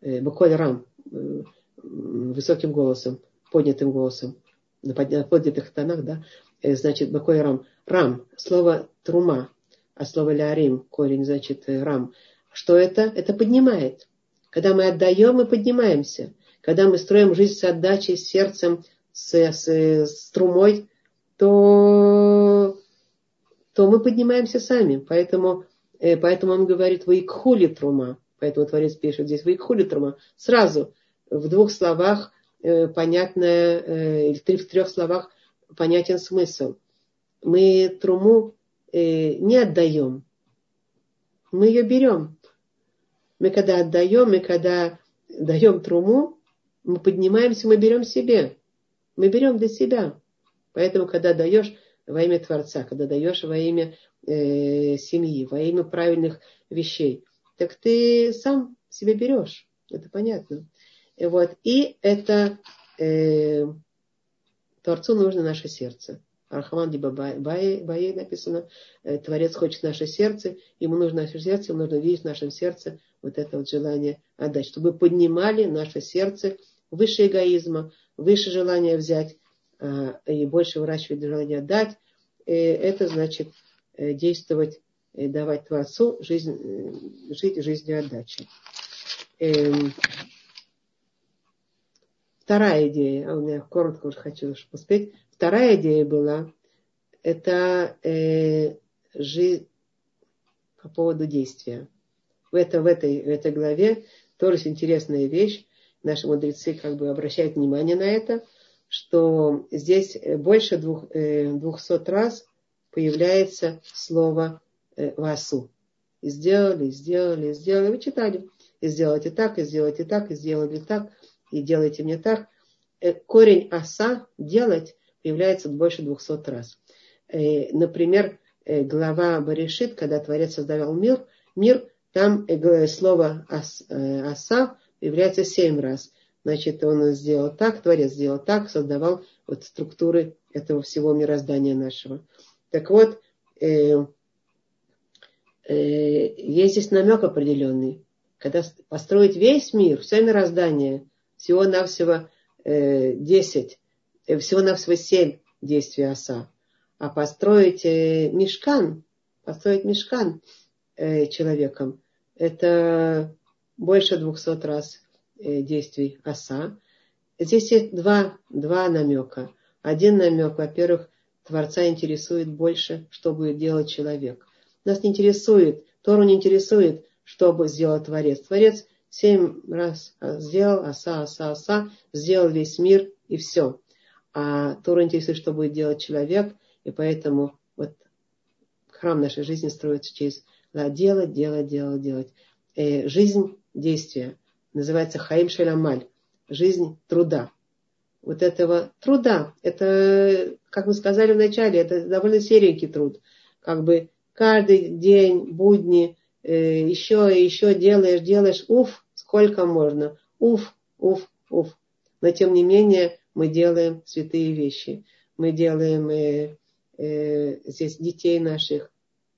Speaker 1: э, буквально рам, э, высоким голосом, поднятым голосом, на поднятых тонах, да, э, значит, буквально рам. Рам, слово трума, а слово лярим, корень, значит, рам. Что это? Это поднимает. Когда мы отдаем, мы поднимаемся. Когда мы строим жизнь с отдачей, с сердцем, с, с, с трумой, то то мы поднимаемся сами. Поэтому, э, поэтому он говорит «Ваикхули трума». Поэтому Творец пишет здесь «Ваикхули трума». Сразу в двух словах э, понятное, э, или в трех словах понятен смысл. Мы труму не отдаем, мы ее берем. Мы когда отдаем, мы когда даем труму, мы поднимаемся, мы берем себе. Мы берем для себя. Поэтому, когда даешь, во имя Творца, когда даешь во имя э, семьи, во имя правильных вещей, так ты сам себе берешь. Это понятно. Вот. и это э, Творцу нужно наше сердце. Архаман Бае написано, э, Творец хочет наше сердце, ему нужно наше сердце, ему нужно видеть в нашем сердце вот это вот желание отдать, чтобы поднимали наше сердце выше эгоизма, выше желания взять, Э, и больше выращивать желание дать, э, это значит э, действовать, давать Творцу жизнь, жить жизнью отдачи. Вторая идея, а у меня коротко уже хочу успеть. Вторая идея была, это э, жизнь по поводу действия. В, это, в, этой, в этой главе тоже интересная вещь. Наши мудрецы как бы обращают внимание на это – что здесь больше двух, э, двухсот раз появляется слово э, «васу». И сделали, и сделали, и сделали. Вы читали. И сделайте так, и сделайте так, и сделали так, и делайте мне так. Э, корень «аса» – «делать» появляется больше двухсот раз. Например, глава Баришит, когда Творец создавал мир, мир там слово аса появляется семь раз. Значит, он сделал так, Творец сделал так, создавал вот структуры этого всего мироздания нашего. Так вот, э, э, есть здесь намек определенный. Когда построить весь мир, все мироздание, всего-навсего э, 10, э, всего-навсего 7 действий оса. А построить э, мешкан, построить мешкан э, человеком, это больше 200 раз э, действий оса. Здесь есть два, два намека. Один намек, во-первых, Творца интересует больше, что будет делать человек. Нас не интересует, Тору не интересует, что бы сделал Творец. Творец семь раз сделал, оса, оса, оса, сделал весь мир и все. А Тору интересует, что будет делать человек, и поэтому вот храм нашей жизни строится через да, делать, делать, делать, делать. Э, жизнь действия называется Хаим Шелямаль. Жизнь труда. Вот этого труда. Это, как мы сказали вначале, это довольно серенький труд. Как бы каждый день, будни, еще и еще делаешь, делаешь, уф, сколько можно, уф, уф, уф. Но тем не менее мы делаем святые вещи. Мы делаем э, э, здесь детей наших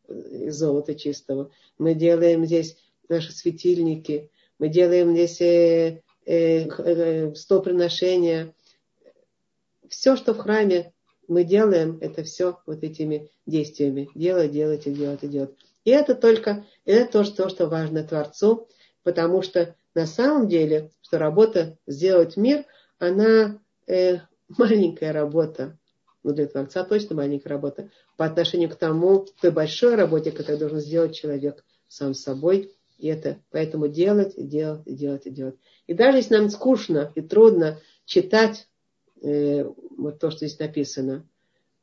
Speaker 1: из золота чистого. Мы делаем здесь наши светильники. Мы делаем здесь э, э, э, стоприношения. Все, что в храме мы делаем, это все вот этими действиями. Делать, делать и делать и делать. И это только, это то, что, что важно Творцу, потому что на самом деле, что работа сделать мир, она э, маленькая работа. Ну, для Творца точно маленькая работа. По отношению к тому, к той большой работе, которую должен сделать человек сам собой. И это поэтому делать, и делать, и делать, и делать. И даже если нам скучно и трудно читать э, вот то, что здесь написано,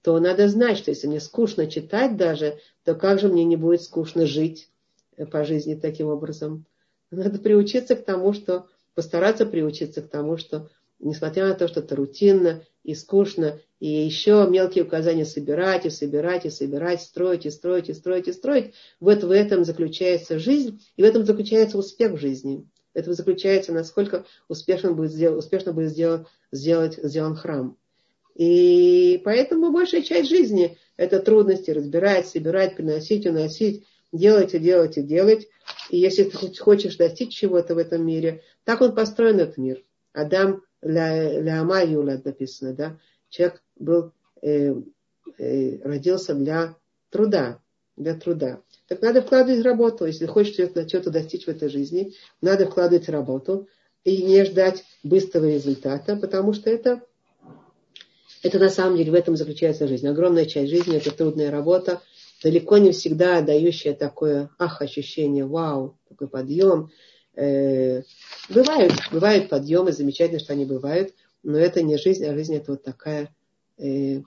Speaker 1: то надо знать, что если мне скучно читать даже, то как же мне не будет скучно жить э, по жизни таким образом? Надо приучиться к тому, что постараться приучиться к тому, что несмотря на то, что это рутинно и скучно, и еще мелкие указания собирать, и собирать, и собирать, строить, и строить, и строить, и строить, вот в этом заключается жизнь, и в этом заключается успех в жизни. В этом заключается, насколько успешно будет, сделан, успешно будет сделан, сделать, сделан храм. И поэтому большая часть жизни – это трудности разбирать, собирать, приносить, уносить, делать и делать и делать. И если ты хочешь достичь чего-то в этом мире, так он построен этот мир. Адам для Ама Юлад написано, да? Человек был, э, э, родился для труда, для труда. Так надо вкладывать работу. Если хочешь что-то достичь в этой жизни, надо вкладывать работу и не ждать быстрого результата, потому что это, это на самом деле в этом заключается жизнь. Огромная часть жизни это трудная работа, далеко не всегда дающая такое ах, ощущение, вау, такой подъем. Э, бывают, бывают подъемы, замечательно, что они бывают, но это не жизнь, а жизнь это вот такая э,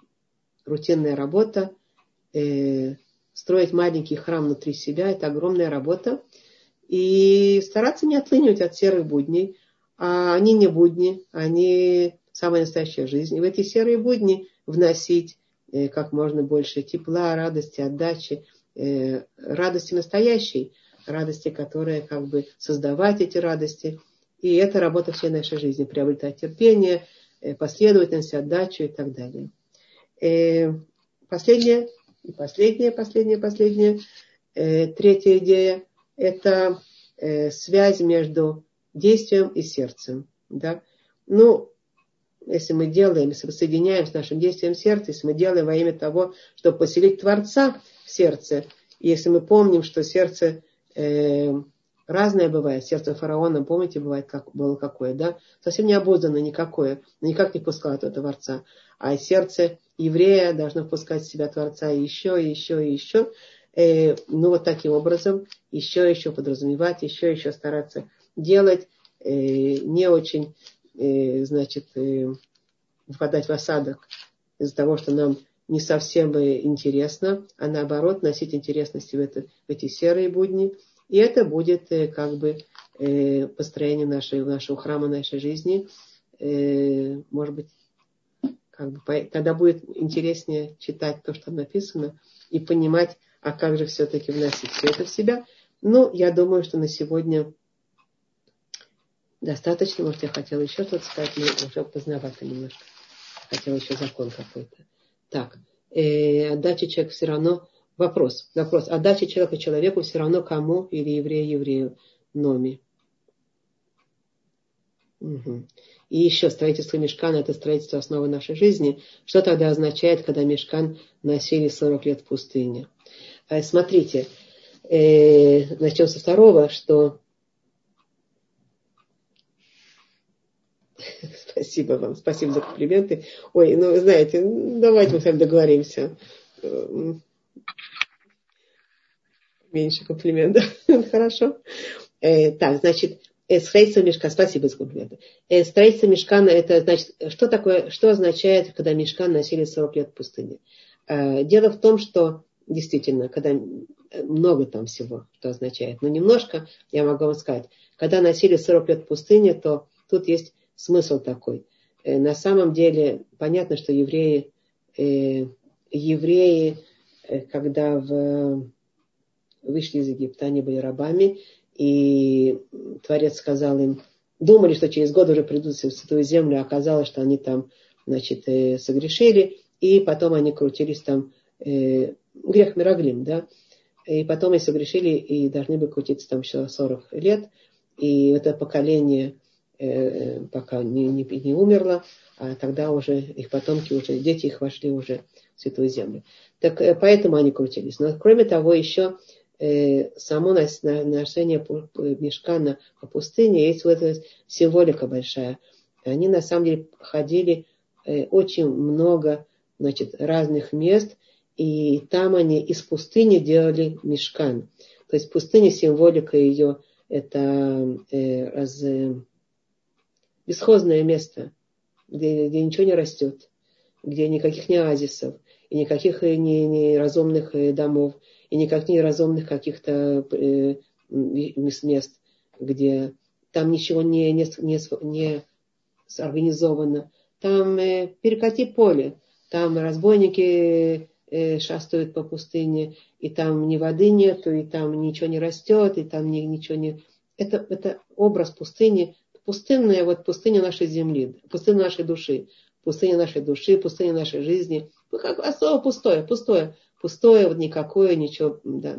Speaker 1: рутинная работа. Э, строить маленький храм внутри себя, это огромная работа. И стараться не отлынивать от серых будней. А они не будни, они самая настоящая жизнь. В эти серые будни вносить Э, как можно больше тепла, радости, отдачи, э, радости настоящей, радости, которая как бы создавать эти радости. И это работа всей нашей жизни, приобретать терпение, э, последовательность, отдачу и так далее. Последняя, и последняя, последняя, последняя, третья идея – это связь между действием и сердцем. Да? Ну, если мы делаем, если мы соединяем с нашим действием сердца, если мы делаем во имя того, чтобы поселить Творца в сердце, если мы помним, что сердце э, разное бывает, сердце фараона, помните, бывает, как было какое, да? Совсем не обузданное никакое, никак не пускало этого Творца. А сердце еврея должно впускать в себя Творца еще, и еще, и еще. Э, ну, вот таким образом, еще, еще подразумевать, еще, еще стараться делать, э, не очень значит, впадать в осадок из-за того, что нам не совсем интересно, а наоборот носить интересности в, это, в эти серые будни. И это будет э, как бы э, построение нашей, нашего храма нашей жизни. Э, может быть, как бы, тогда будет интереснее читать то, что написано, и понимать, а как же все-таки вносить все это в себя. Ну, я думаю, что на сегодня достаточно. Может, я хотела еще что-то сказать, но уже поздновато немножко. Хотела еще закон какой-то. Так, э, отдача человека все равно... Вопрос, вопрос. Отдача человека человеку все равно кому или еврею еврею номи. Угу. И еще строительство мешкана – это строительство основы нашей жизни. Что тогда означает, когда мешкан носили 40 лет в пустыне? Э, смотрите, э, начнем со второго, что Спасибо вам, спасибо за комплименты. Ой, ну, знаете, давайте мы с вами договоримся. Меньше комплиментов. Хорошо. Э, так, значит, э, строительство мешка. Спасибо за комплименты. Э, строительство мешкана, это значит, что такое, что означает, когда мешкан носили 40 лет в пустыне? Э, дело в том, что действительно, когда много там всего, что означает, но немножко, я могу вам сказать, когда носили 40 лет в пустыне, то тут есть смысл такой. Э, на самом деле понятно, что евреи, э, евреи э, когда в, вышли из Египта, они были рабами, и Творец сказал им, думали, что через год уже придут в Святую Землю, а оказалось, что они там, значит, согрешили, и потом они крутились там, грех Мироглим, да, и потом они согрешили и должны были крутиться там еще 40 лет, и это поколение пока не, не, не умерла, а тогда уже их потомки, уже дети их вошли уже в Святую Землю. Так э, поэтому они крутились. Но кроме того, еще э, само ношение мешка по пустыне, есть вот эта символика большая. Они на самом деле ходили э, очень много значит, разных мест, и там они из пустыни делали мешкан. То есть пустыня, символика ее, это э, раз, бесхозное место, где, где ничего не растет, где никаких не оазисов, и никаких э, не, не разумных э, домов, и никаких неразумных каких-то э, мест, где там ничего не, не, не, не организовано. Там э, перекати поле, там разбойники э, шастают по пустыне, и там ни воды нету, и там ничего не растет, и там ни, ничего не... Это, это образ пустыни, пустынная вот пустыня нашей земли, пустыня нашей души, пустыня нашей души, пустыня нашей жизни. Ну, как особо пустое, пустое, пустое, вот никакое, ничего. Да.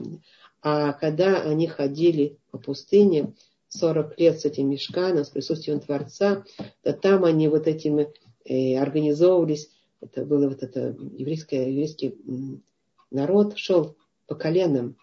Speaker 1: А когда они ходили по пустыне 40 лет с этим мешканом, с присутствием Творца, то там они вот этим э, организовывались. Это было вот это еврейское, еврейский народ шел по коленам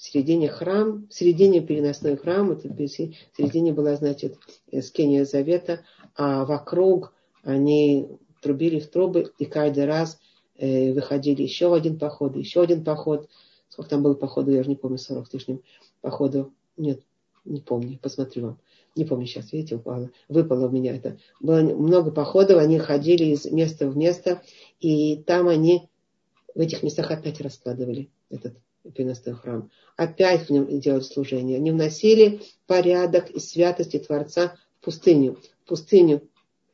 Speaker 1: в середине храм, в середине переносной храм, это в середине была, значит, скиния завета, а вокруг они трубили в трубы, и каждый раз э, выходили еще в один поход, еще один поход. Сколько там было походу, я уже не помню, 40 с лишним походу. Нет, не помню, посмотрю вам. Не помню сейчас, видите, упало. Выпало у меня это. Было много походов, они ходили из места в место, и там они в этих местах опять раскладывали этот переносной храм. Опять в нем делать служение. Они вносили порядок и святости Творца в пустыню. В пустыню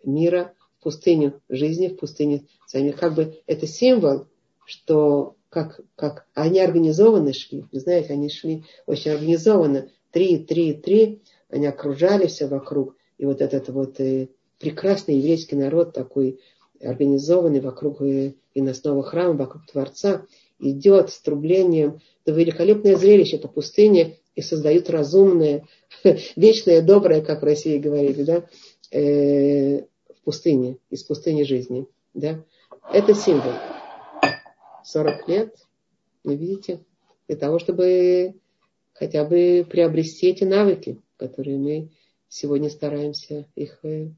Speaker 1: мира, в пустыню жизни, в пустыню сами. Как бы это символ, что как, как они организованно шли. Вы знаете, они шли очень организованно. Три, три, три. Они окружали все вокруг. И вот этот вот э, прекрасный еврейский народ такой организованный вокруг э, иносного храма, вокруг Творца идет с трублением. Это великолепное зрелище по пустыне и создают разумное, вечное, доброе, как в России говорили, да, э, в пустыне, из пустыни жизни. Да. Это символ. 40 лет, вы видите, для того, чтобы хотя бы приобрести эти навыки, которые мы сегодня стараемся их э,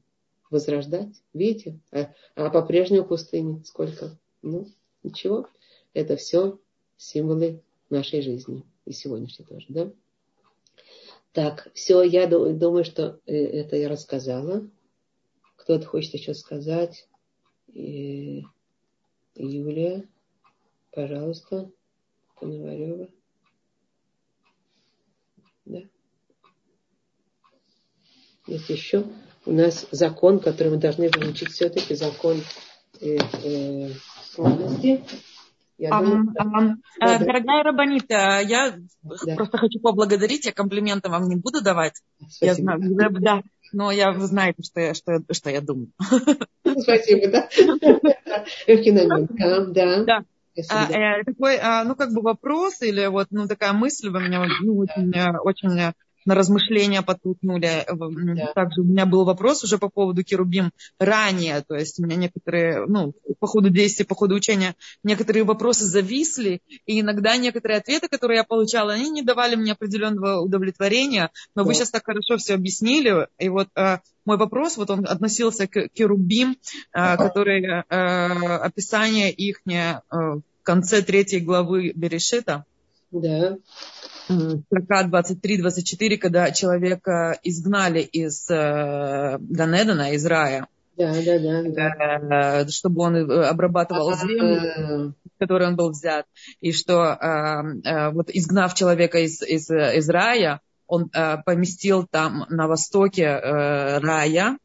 Speaker 1: возрождать. Видите? А, а по-прежнему пустыне сколько? Ну, ничего. Это все символы нашей жизни. И сегодняшней тоже, да? Так, все, я думаю, что э, это я рассказала. Кто-то хочет еще сказать? Юлия, пожалуйста, Пономарева. Да. Есть еще у нас закон, который мы должны выучить все-таки, закон э, э, склонности.
Speaker 2: Я а, думаю, а, а, да. Дорогая Рабанит, а, я да. просто хочу поблагодарить, я комплименты вам не буду давать. Спасибо. Я знаю, да, но я, вы знаете, что я, что, что я думаю.
Speaker 1: Спасибо, да.
Speaker 2: Да. Да. А, э, такой, а, ну, как бы вопрос или вот, ну, такая мысль вы меня ну, очень, очень на размышления потухнули. Да. Также у меня был вопрос уже по поводу Керубим ранее, то есть у меня некоторые, ну, по ходу действия, по ходу учения, некоторые вопросы зависли, и иногда некоторые ответы, которые я получала, они не давали мне определенного удовлетворения, но да. вы сейчас так хорошо все объяснили, и вот э, мой вопрос, вот он относился к Керубим, э, которые э, описание их э, в конце третьей главы Берешита.
Speaker 1: Да.
Speaker 2: Строка 23-24, когда человека изгнали из э, Ганедана, из рая.
Speaker 1: Да, да, да, да.
Speaker 2: Э, чтобы он э, обрабатывал землю, в которой он был взят. И что вот изгнав человека из, из, из рая, он поместил там на востоке рая,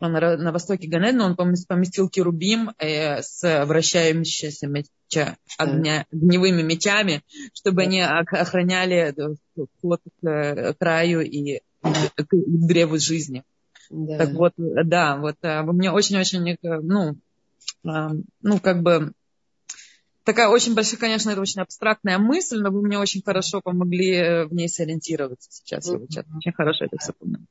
Speaker 2: на, на востоке Ганедна, он поместил керубим с вращающимися меча, огня, огневыми мечами, чтобы они охраняли вход к краю и к древу жизни. Да. Так вот, да, вот а, мне очень-очень, ну, а, ну, как бы, такая очень большая, конечно, это очень абстрактная мысль, но вы мне очень хорошо помогли э, в ней сориентироваться сейчас. Я очень хорошо это все поняла.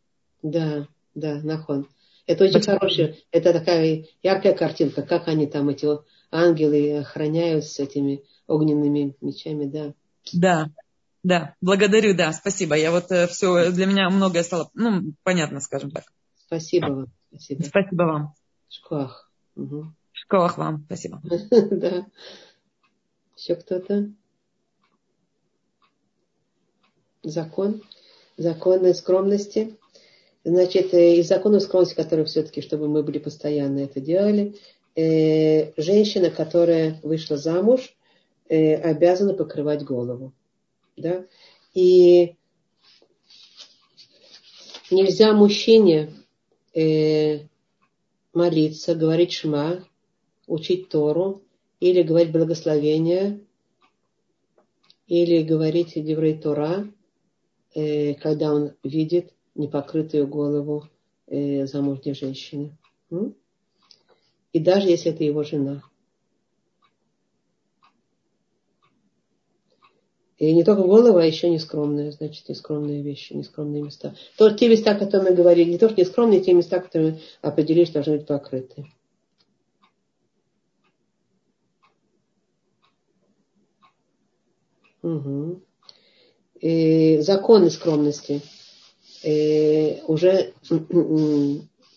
Speaker 1: Да, да, нахон. Это очень хорошая, это такая яркая картинка, как они там, эти ангелы охраняют с этими огненными мечами, да.
Speaker 2: Да, да, благодарю, да, спасибо. Я вот э, все, для меня многое стало, ну, понятно, скажем так.
Speaker 1: Спасибо вам.
Speaker 2: Спасибо, спасибо вам.
Speaker 1: Школах. Угу.
Speaker 2: Школах вам, спасибо.
Speaker 1: Да. Еще кто-то? Закон. Законы скромности. Значит, э, из законов скромности, которые все-таки, чтобы мы были постоянно это делали, э, женщина, которая вышла замуж, э, обязана покрывать голову. Да? И нельзя мужчине э, молиться, говорить шма, учить Тору, или говорить благословение, или говорить Деврей Тора, э, когда он видит непокрытую голову э, замужней женщины. М? И даже если это его жена. И не только голова, а еще нескромные, значит, нескромные вещи, нескромные места. То, те места, которые мы говорили, не то, что нескромные, те места, которые мы определили, что должны быть покрыты. Угу. И законы скромности э, уже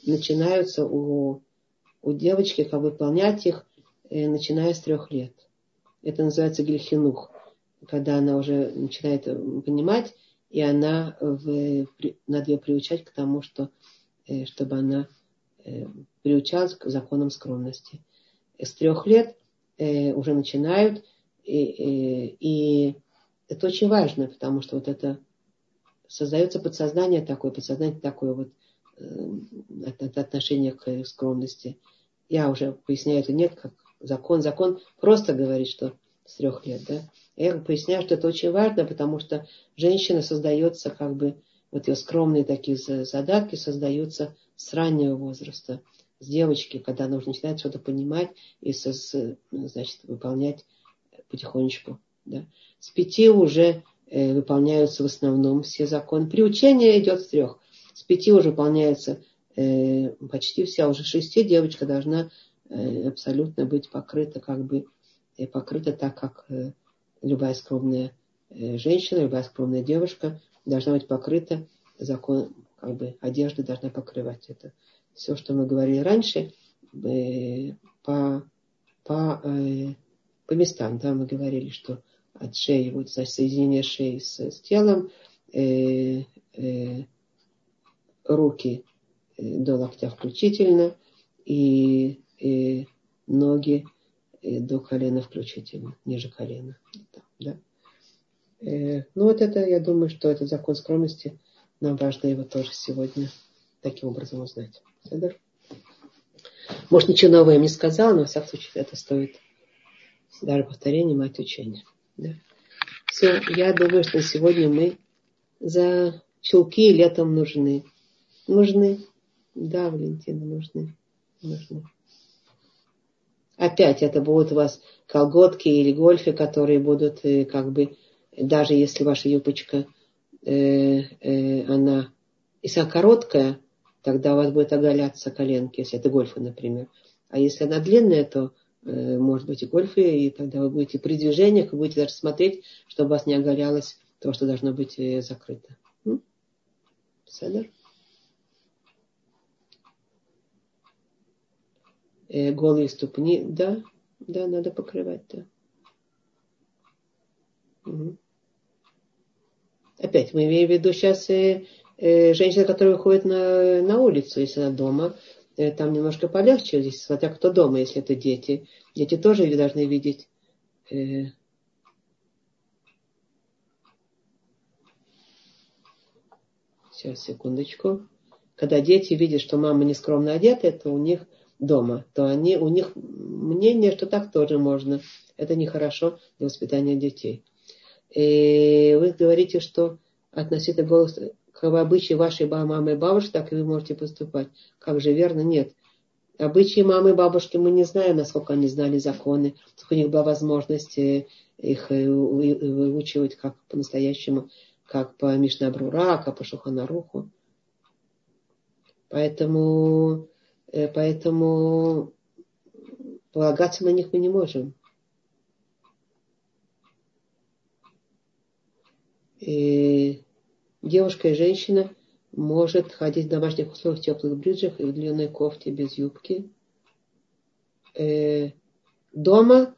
Speaker 1: начинаются у у девочки, как выполнять их, э, начиная с трех лет. Это называется гельхинух, когда она уже начинает э, понимать, и она в, надо ее приучать к тому, что, э, чтобы она приучалась к законам скромности. С трех лет уже начинают, и, и, и это очень важно, потому что вот это создается подсознание такое, подсознание такое вот это отношение к скромности. Я уже поясняю это нет, как закон. Закон просто говорит, что с трех лет, да. Я поясняю, что это очень важно, потому что женщина создается как бы, вот ее скромные такие задатки создаются с раннего возраста, с девочки, когда уже начинает что-то понимать и со, с, значит, выполнять потихонечку. Да. С пяти уже выполняются в основном все законы. Приучение идет с трех с пяти уже выполняется э, почти вся, уже шести девочка должна э, абсолютно быть покрыта, как бы э, покрыта так, как э, любая скромная э, женщина, любая скромная девушка должна быть покрыта, закон, как бы одежда должна покрывать это. Все, что мы говорили раньше, э, по, по, э, по местам, да, мы говорили, что от шеи, вот, соединение шеи с, с телом, э, э, руки э, до локтя включительно и, и ноги э, до колена включительно, ниже колена. Да. Э, ну вот это, я думаю, что этот закон скромности, нам важно его тоже сегодня таким образом узнать. Может, ничего нового я не сказала, но, во всяком случае, это стоит Даже повторение мать учения. Да. Все, я думаю, что сегодня мы за чулки летом нужны. Нужны. Да, Валентина, нужны. Нужны. Опять это будут у вас колготки или гольфы, которые будут э, как бы, даже если ваша юбочка, э, э, она, если она короткая, тогда у вас будет оголяться коленки, если это гольфы, например. А если она длинная, то может быть и гольфы, и тогда вы будете при движениях, вы будете даже смотреть, чтобы вас не оголялось то, что должно быть э, закрыто. Седер? Э, голые ступни, да, да, надо покрывать, да. Угу. Опять мы имеем в виду сейчас э, э, женщина, которая выходит на, на улицу, если она дома, э, там немножко полегче, смотря кто дома, если это дети. Дети тоже должны видеть. Э, сейчас, секундочку. Когда дети видят, что мама не скромно одета, это у них дома, то они, у них мнение, что так тоже можно. Это нехорошо для воспитания детей. И вы говорите, что относительно голоса, как обычаи вашей мамы и бабушки, так и вы можете поступать. Как же верно? Нет. Обычаи мамы и бабушки мы не знаем, насколько они знали законы, сколько у них была возможность э, их э, выучивать как по-настоящему, как по Мишнабрура, как по Шуханаруху. Поэтому Э, поэтому полагаться на них мы не можем. И девушка и женщина может ходить в домашних условиях в теплых бриджах и в длинной кофте без юбки. Э, дома,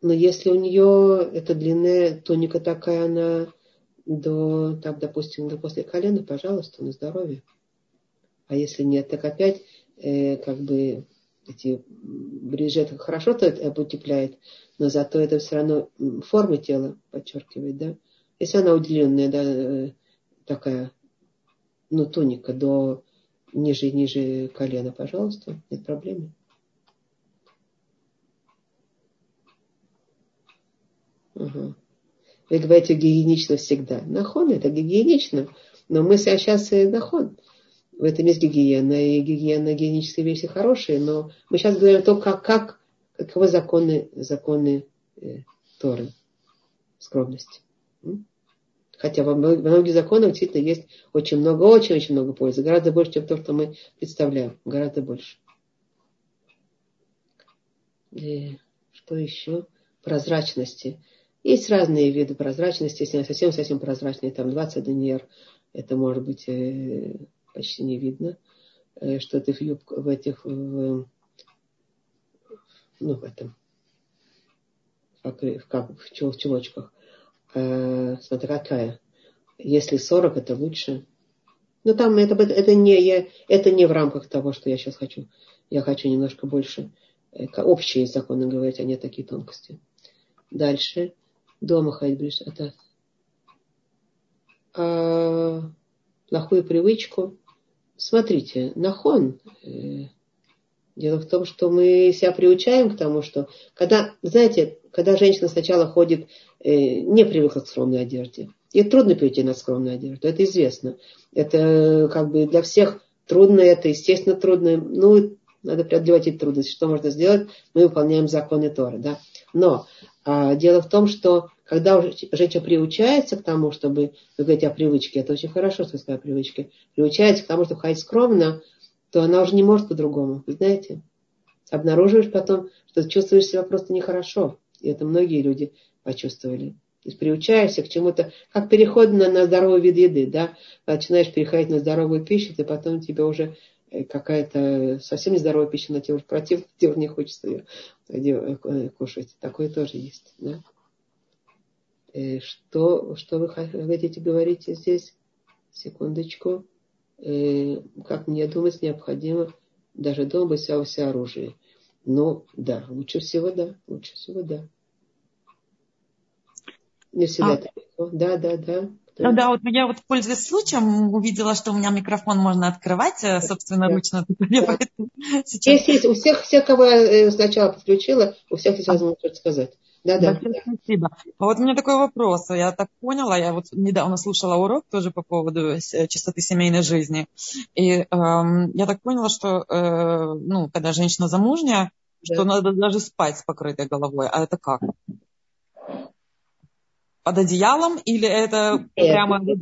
Speaker 1: но если у нее эта длинная туника такая, она до, так, допустим, до после колена, пожалуйста, на здоровье. А если нет, так опять э, как бы эти брюджеты хорошо то это утепляет, но зато это все равно формы тела подчеркивает, да. Если она удлиненная, да, э, такая, ну, туника до ниже ниже колена, пожалуйста, нет проблемы. Угу. Вы говорите гигиенично всегда. Нахон это гигиенично, но мы сейчас и нахон в этом есть гигиена, и гигиена, гигиенические вещи хорошие, но мы сейчас говорим о том, как, как, каковы законы, законы э, Торы, скромности. Хотя во многих законах действительно есть очень много, очень-очень много пользы. Гораздо больше, чем то, что мы представляем. Гораздо больше. И что еще? Прозрачности. Есть разные виды прозрачности. Если она совсем-совсем прозрачная, там 20 дней, это может быть э, почти не видно, э, что ты в юбку, в этих, в, ну, в этом, в, как, в чулочках. Э, смотри, какая. Если 40, это лучше. Но там это, это, не, я, это не в рамках того, что я сейчас хочу. Я хочу немножко больше э, общие законы говорить, а не такие тонкости. Дальше. Дома ходить ближе. Это а, плохую привычку смотрите, нахон, э, дело в том, что мы себя приучаем к тому, что когда, знаете, когда женщина сначала ходит, э, не привыкла к скромной одежде, ей трудно перейти на скромную одежду, это известно. Это как бы для всех трудно, это естественно трудно. Ну, надо преодолевать эти трудности. Что можно сделать? Мы выполняем законы Торы. Да? Но а, дело в том, что когда женщина приучается к тому, чтобы, вы говорите о привычке, это очень хорошо, что сказать о привычке, приучается к тому, чтобы ходить скромно, то она уже не может по-другому, вы знаете. Обнаруживаешь потом, что чувствуешь себя просто нехорошо. И это многие люди почувствовали. То есть приучаешься к чему-то, как переход на, на здоровый вид еды, да. Начинаешь переходить на здоровую пищу, ты потом тебе уже э, какая-то совсем нездоровая пища, но тебе уже противно, тебе не хочется ее э, э, кушать. Такое тоже есть, да. Что, что вы хотите говорить здесь? Секундочку. Э, как мне думать, необходимо даже дома быть вся оружие. Но да, лучше всего да, лучше всего да. Не всегда а... так. Да, да, да.
Speaker 2: Да? Ну да, вот я вот пользуясь случаем увидела, что у меня микрофон можно открывать э, собственноручно. Да.
Speaker 1: Сейчас... Есть, есть. У всех, всех, кого я сначала подключила, у всех есть возможность что-то сказать. Да, да.
Speaker 2: Спасибо. А вот у меня такой вопрос. Я так поняла, я вот недавно слушала урок тоже по поводу чистоты семейной жизни. И эм, я так поняла, что э, ну, когда женщина замужняя, да. что надо даже спать с покрытой головой. А это как? Под одеялом или это нет, прямо...
Speaker 1: Нет,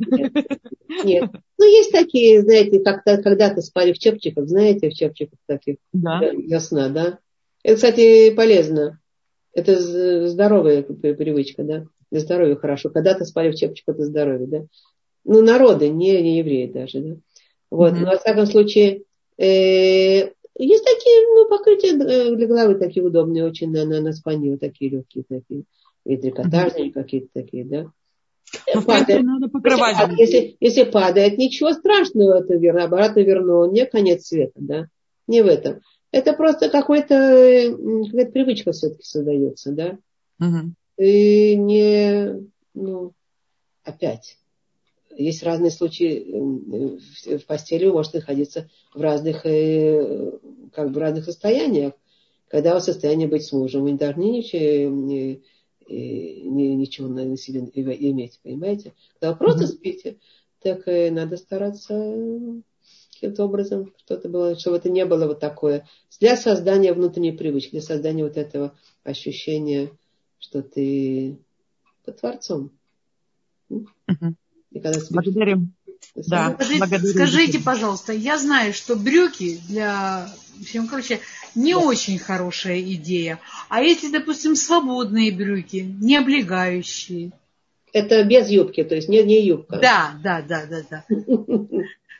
Speaker 1: нет. Ну, есть такие, знаете, как-то когда-то спали в чепчиках, знаете, в чепчиках таких. Да. Ясно, да? Это, кстати, полезно. Это здоровая привычка, да? Для здоровья хорошо. Когда-то спали в чепчиках, это здоровье, да? Ну, народы, не, не евреи даже, да? Вот, mm-hmm. но, во всяком случае, э, есть такие, ну, покрытия э, для головы такие удобные очень на, на, на вот такие легкие такие. И трикотажные mm-hmm. какие-то такие, да.
Speaker 2: Ну, падает, надо покрывать.
Speaker 1: Если, если, если падает, ничего страшного, это верно, обратно вернул, не конец света, да. Не в этом. Это просто какой-то, какая-то привычка все-таки создается, да. Mm-hmm. И не, ну, опять есть разные случаи в постели, вы можете находиться в разных, э, как бы разных состояниях. Когда вы в состоянии быть с мужем, вы не должны ничего, ничего на себе иметь, понимаете? Когда вы просто спите, так надо стараться каким-то образом, что-то было, чтобы это не было вот такое. Для создания внутренней привычки, для создания вот этого ощущения, что ты под Творцом.
Speaker 2: Uh-huh. Благодарим.
Speaker 3: Да, скажите, благодарим. скажите, пожалуйста, я знаю, что брюки для всем, короче, не да. очень хорошая идея. А если, допустим, свободные брюки, не облегающие?
Speaker 1: Это без юбки, то есть не, не юбка.
Speaker 3: Да, да, да, да, да.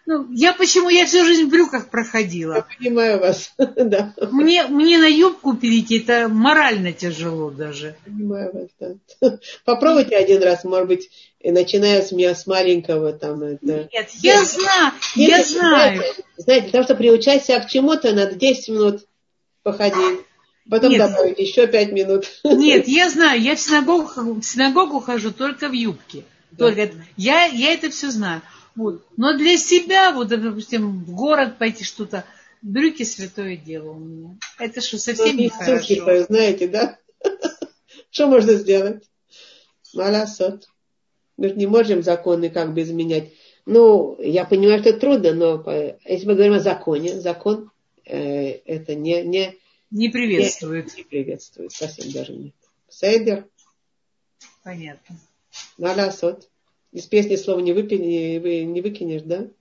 Speaker 3: Ну, я почему, я всю жизнь в брюках проходила. Я
Speaker 1: понимаю вас, да.
Speaker 3: Мне, мне на юбку перейти, это морально тяжело даже.
Speaker 1: Понимаю вас, да. Попробуйте один раз, может быть, начиная с меня, с маленького там. Это...
Speaker 3: Нет, я Нет, знаю, я знаю.
Speaker 1: Знаете, знаете, для того, чтобы приучать себя к чему-то, надо 10 минут походить. Потом Нет. добавить еще 5 минут.
Speaker 3: Нет, я знаю, я в синагогу, в синагогу хожу только в юбке. Только да. я, я это все знаю. Вот. Но для себя, вот, допустим, в город пойти что-то, брюки святое дело у меня. Это что, совсем ну, нехорошо.
Speaker 1: знаете, да? Что можно сделать? Маласот. Мы же не можем законы как бы изменять. Ну, я понимаю, что это трудно, но если мы говорим о законе, закон э, это не, не,
Speaker 3: не приветствует.
Speaker 1: Не, не приветствует, совсем даже нет. Сейдер.
Speaker 3: Понятно.
Speaker 1: Маласот. Из песни слова не, выпи, не, не выкинешь, да?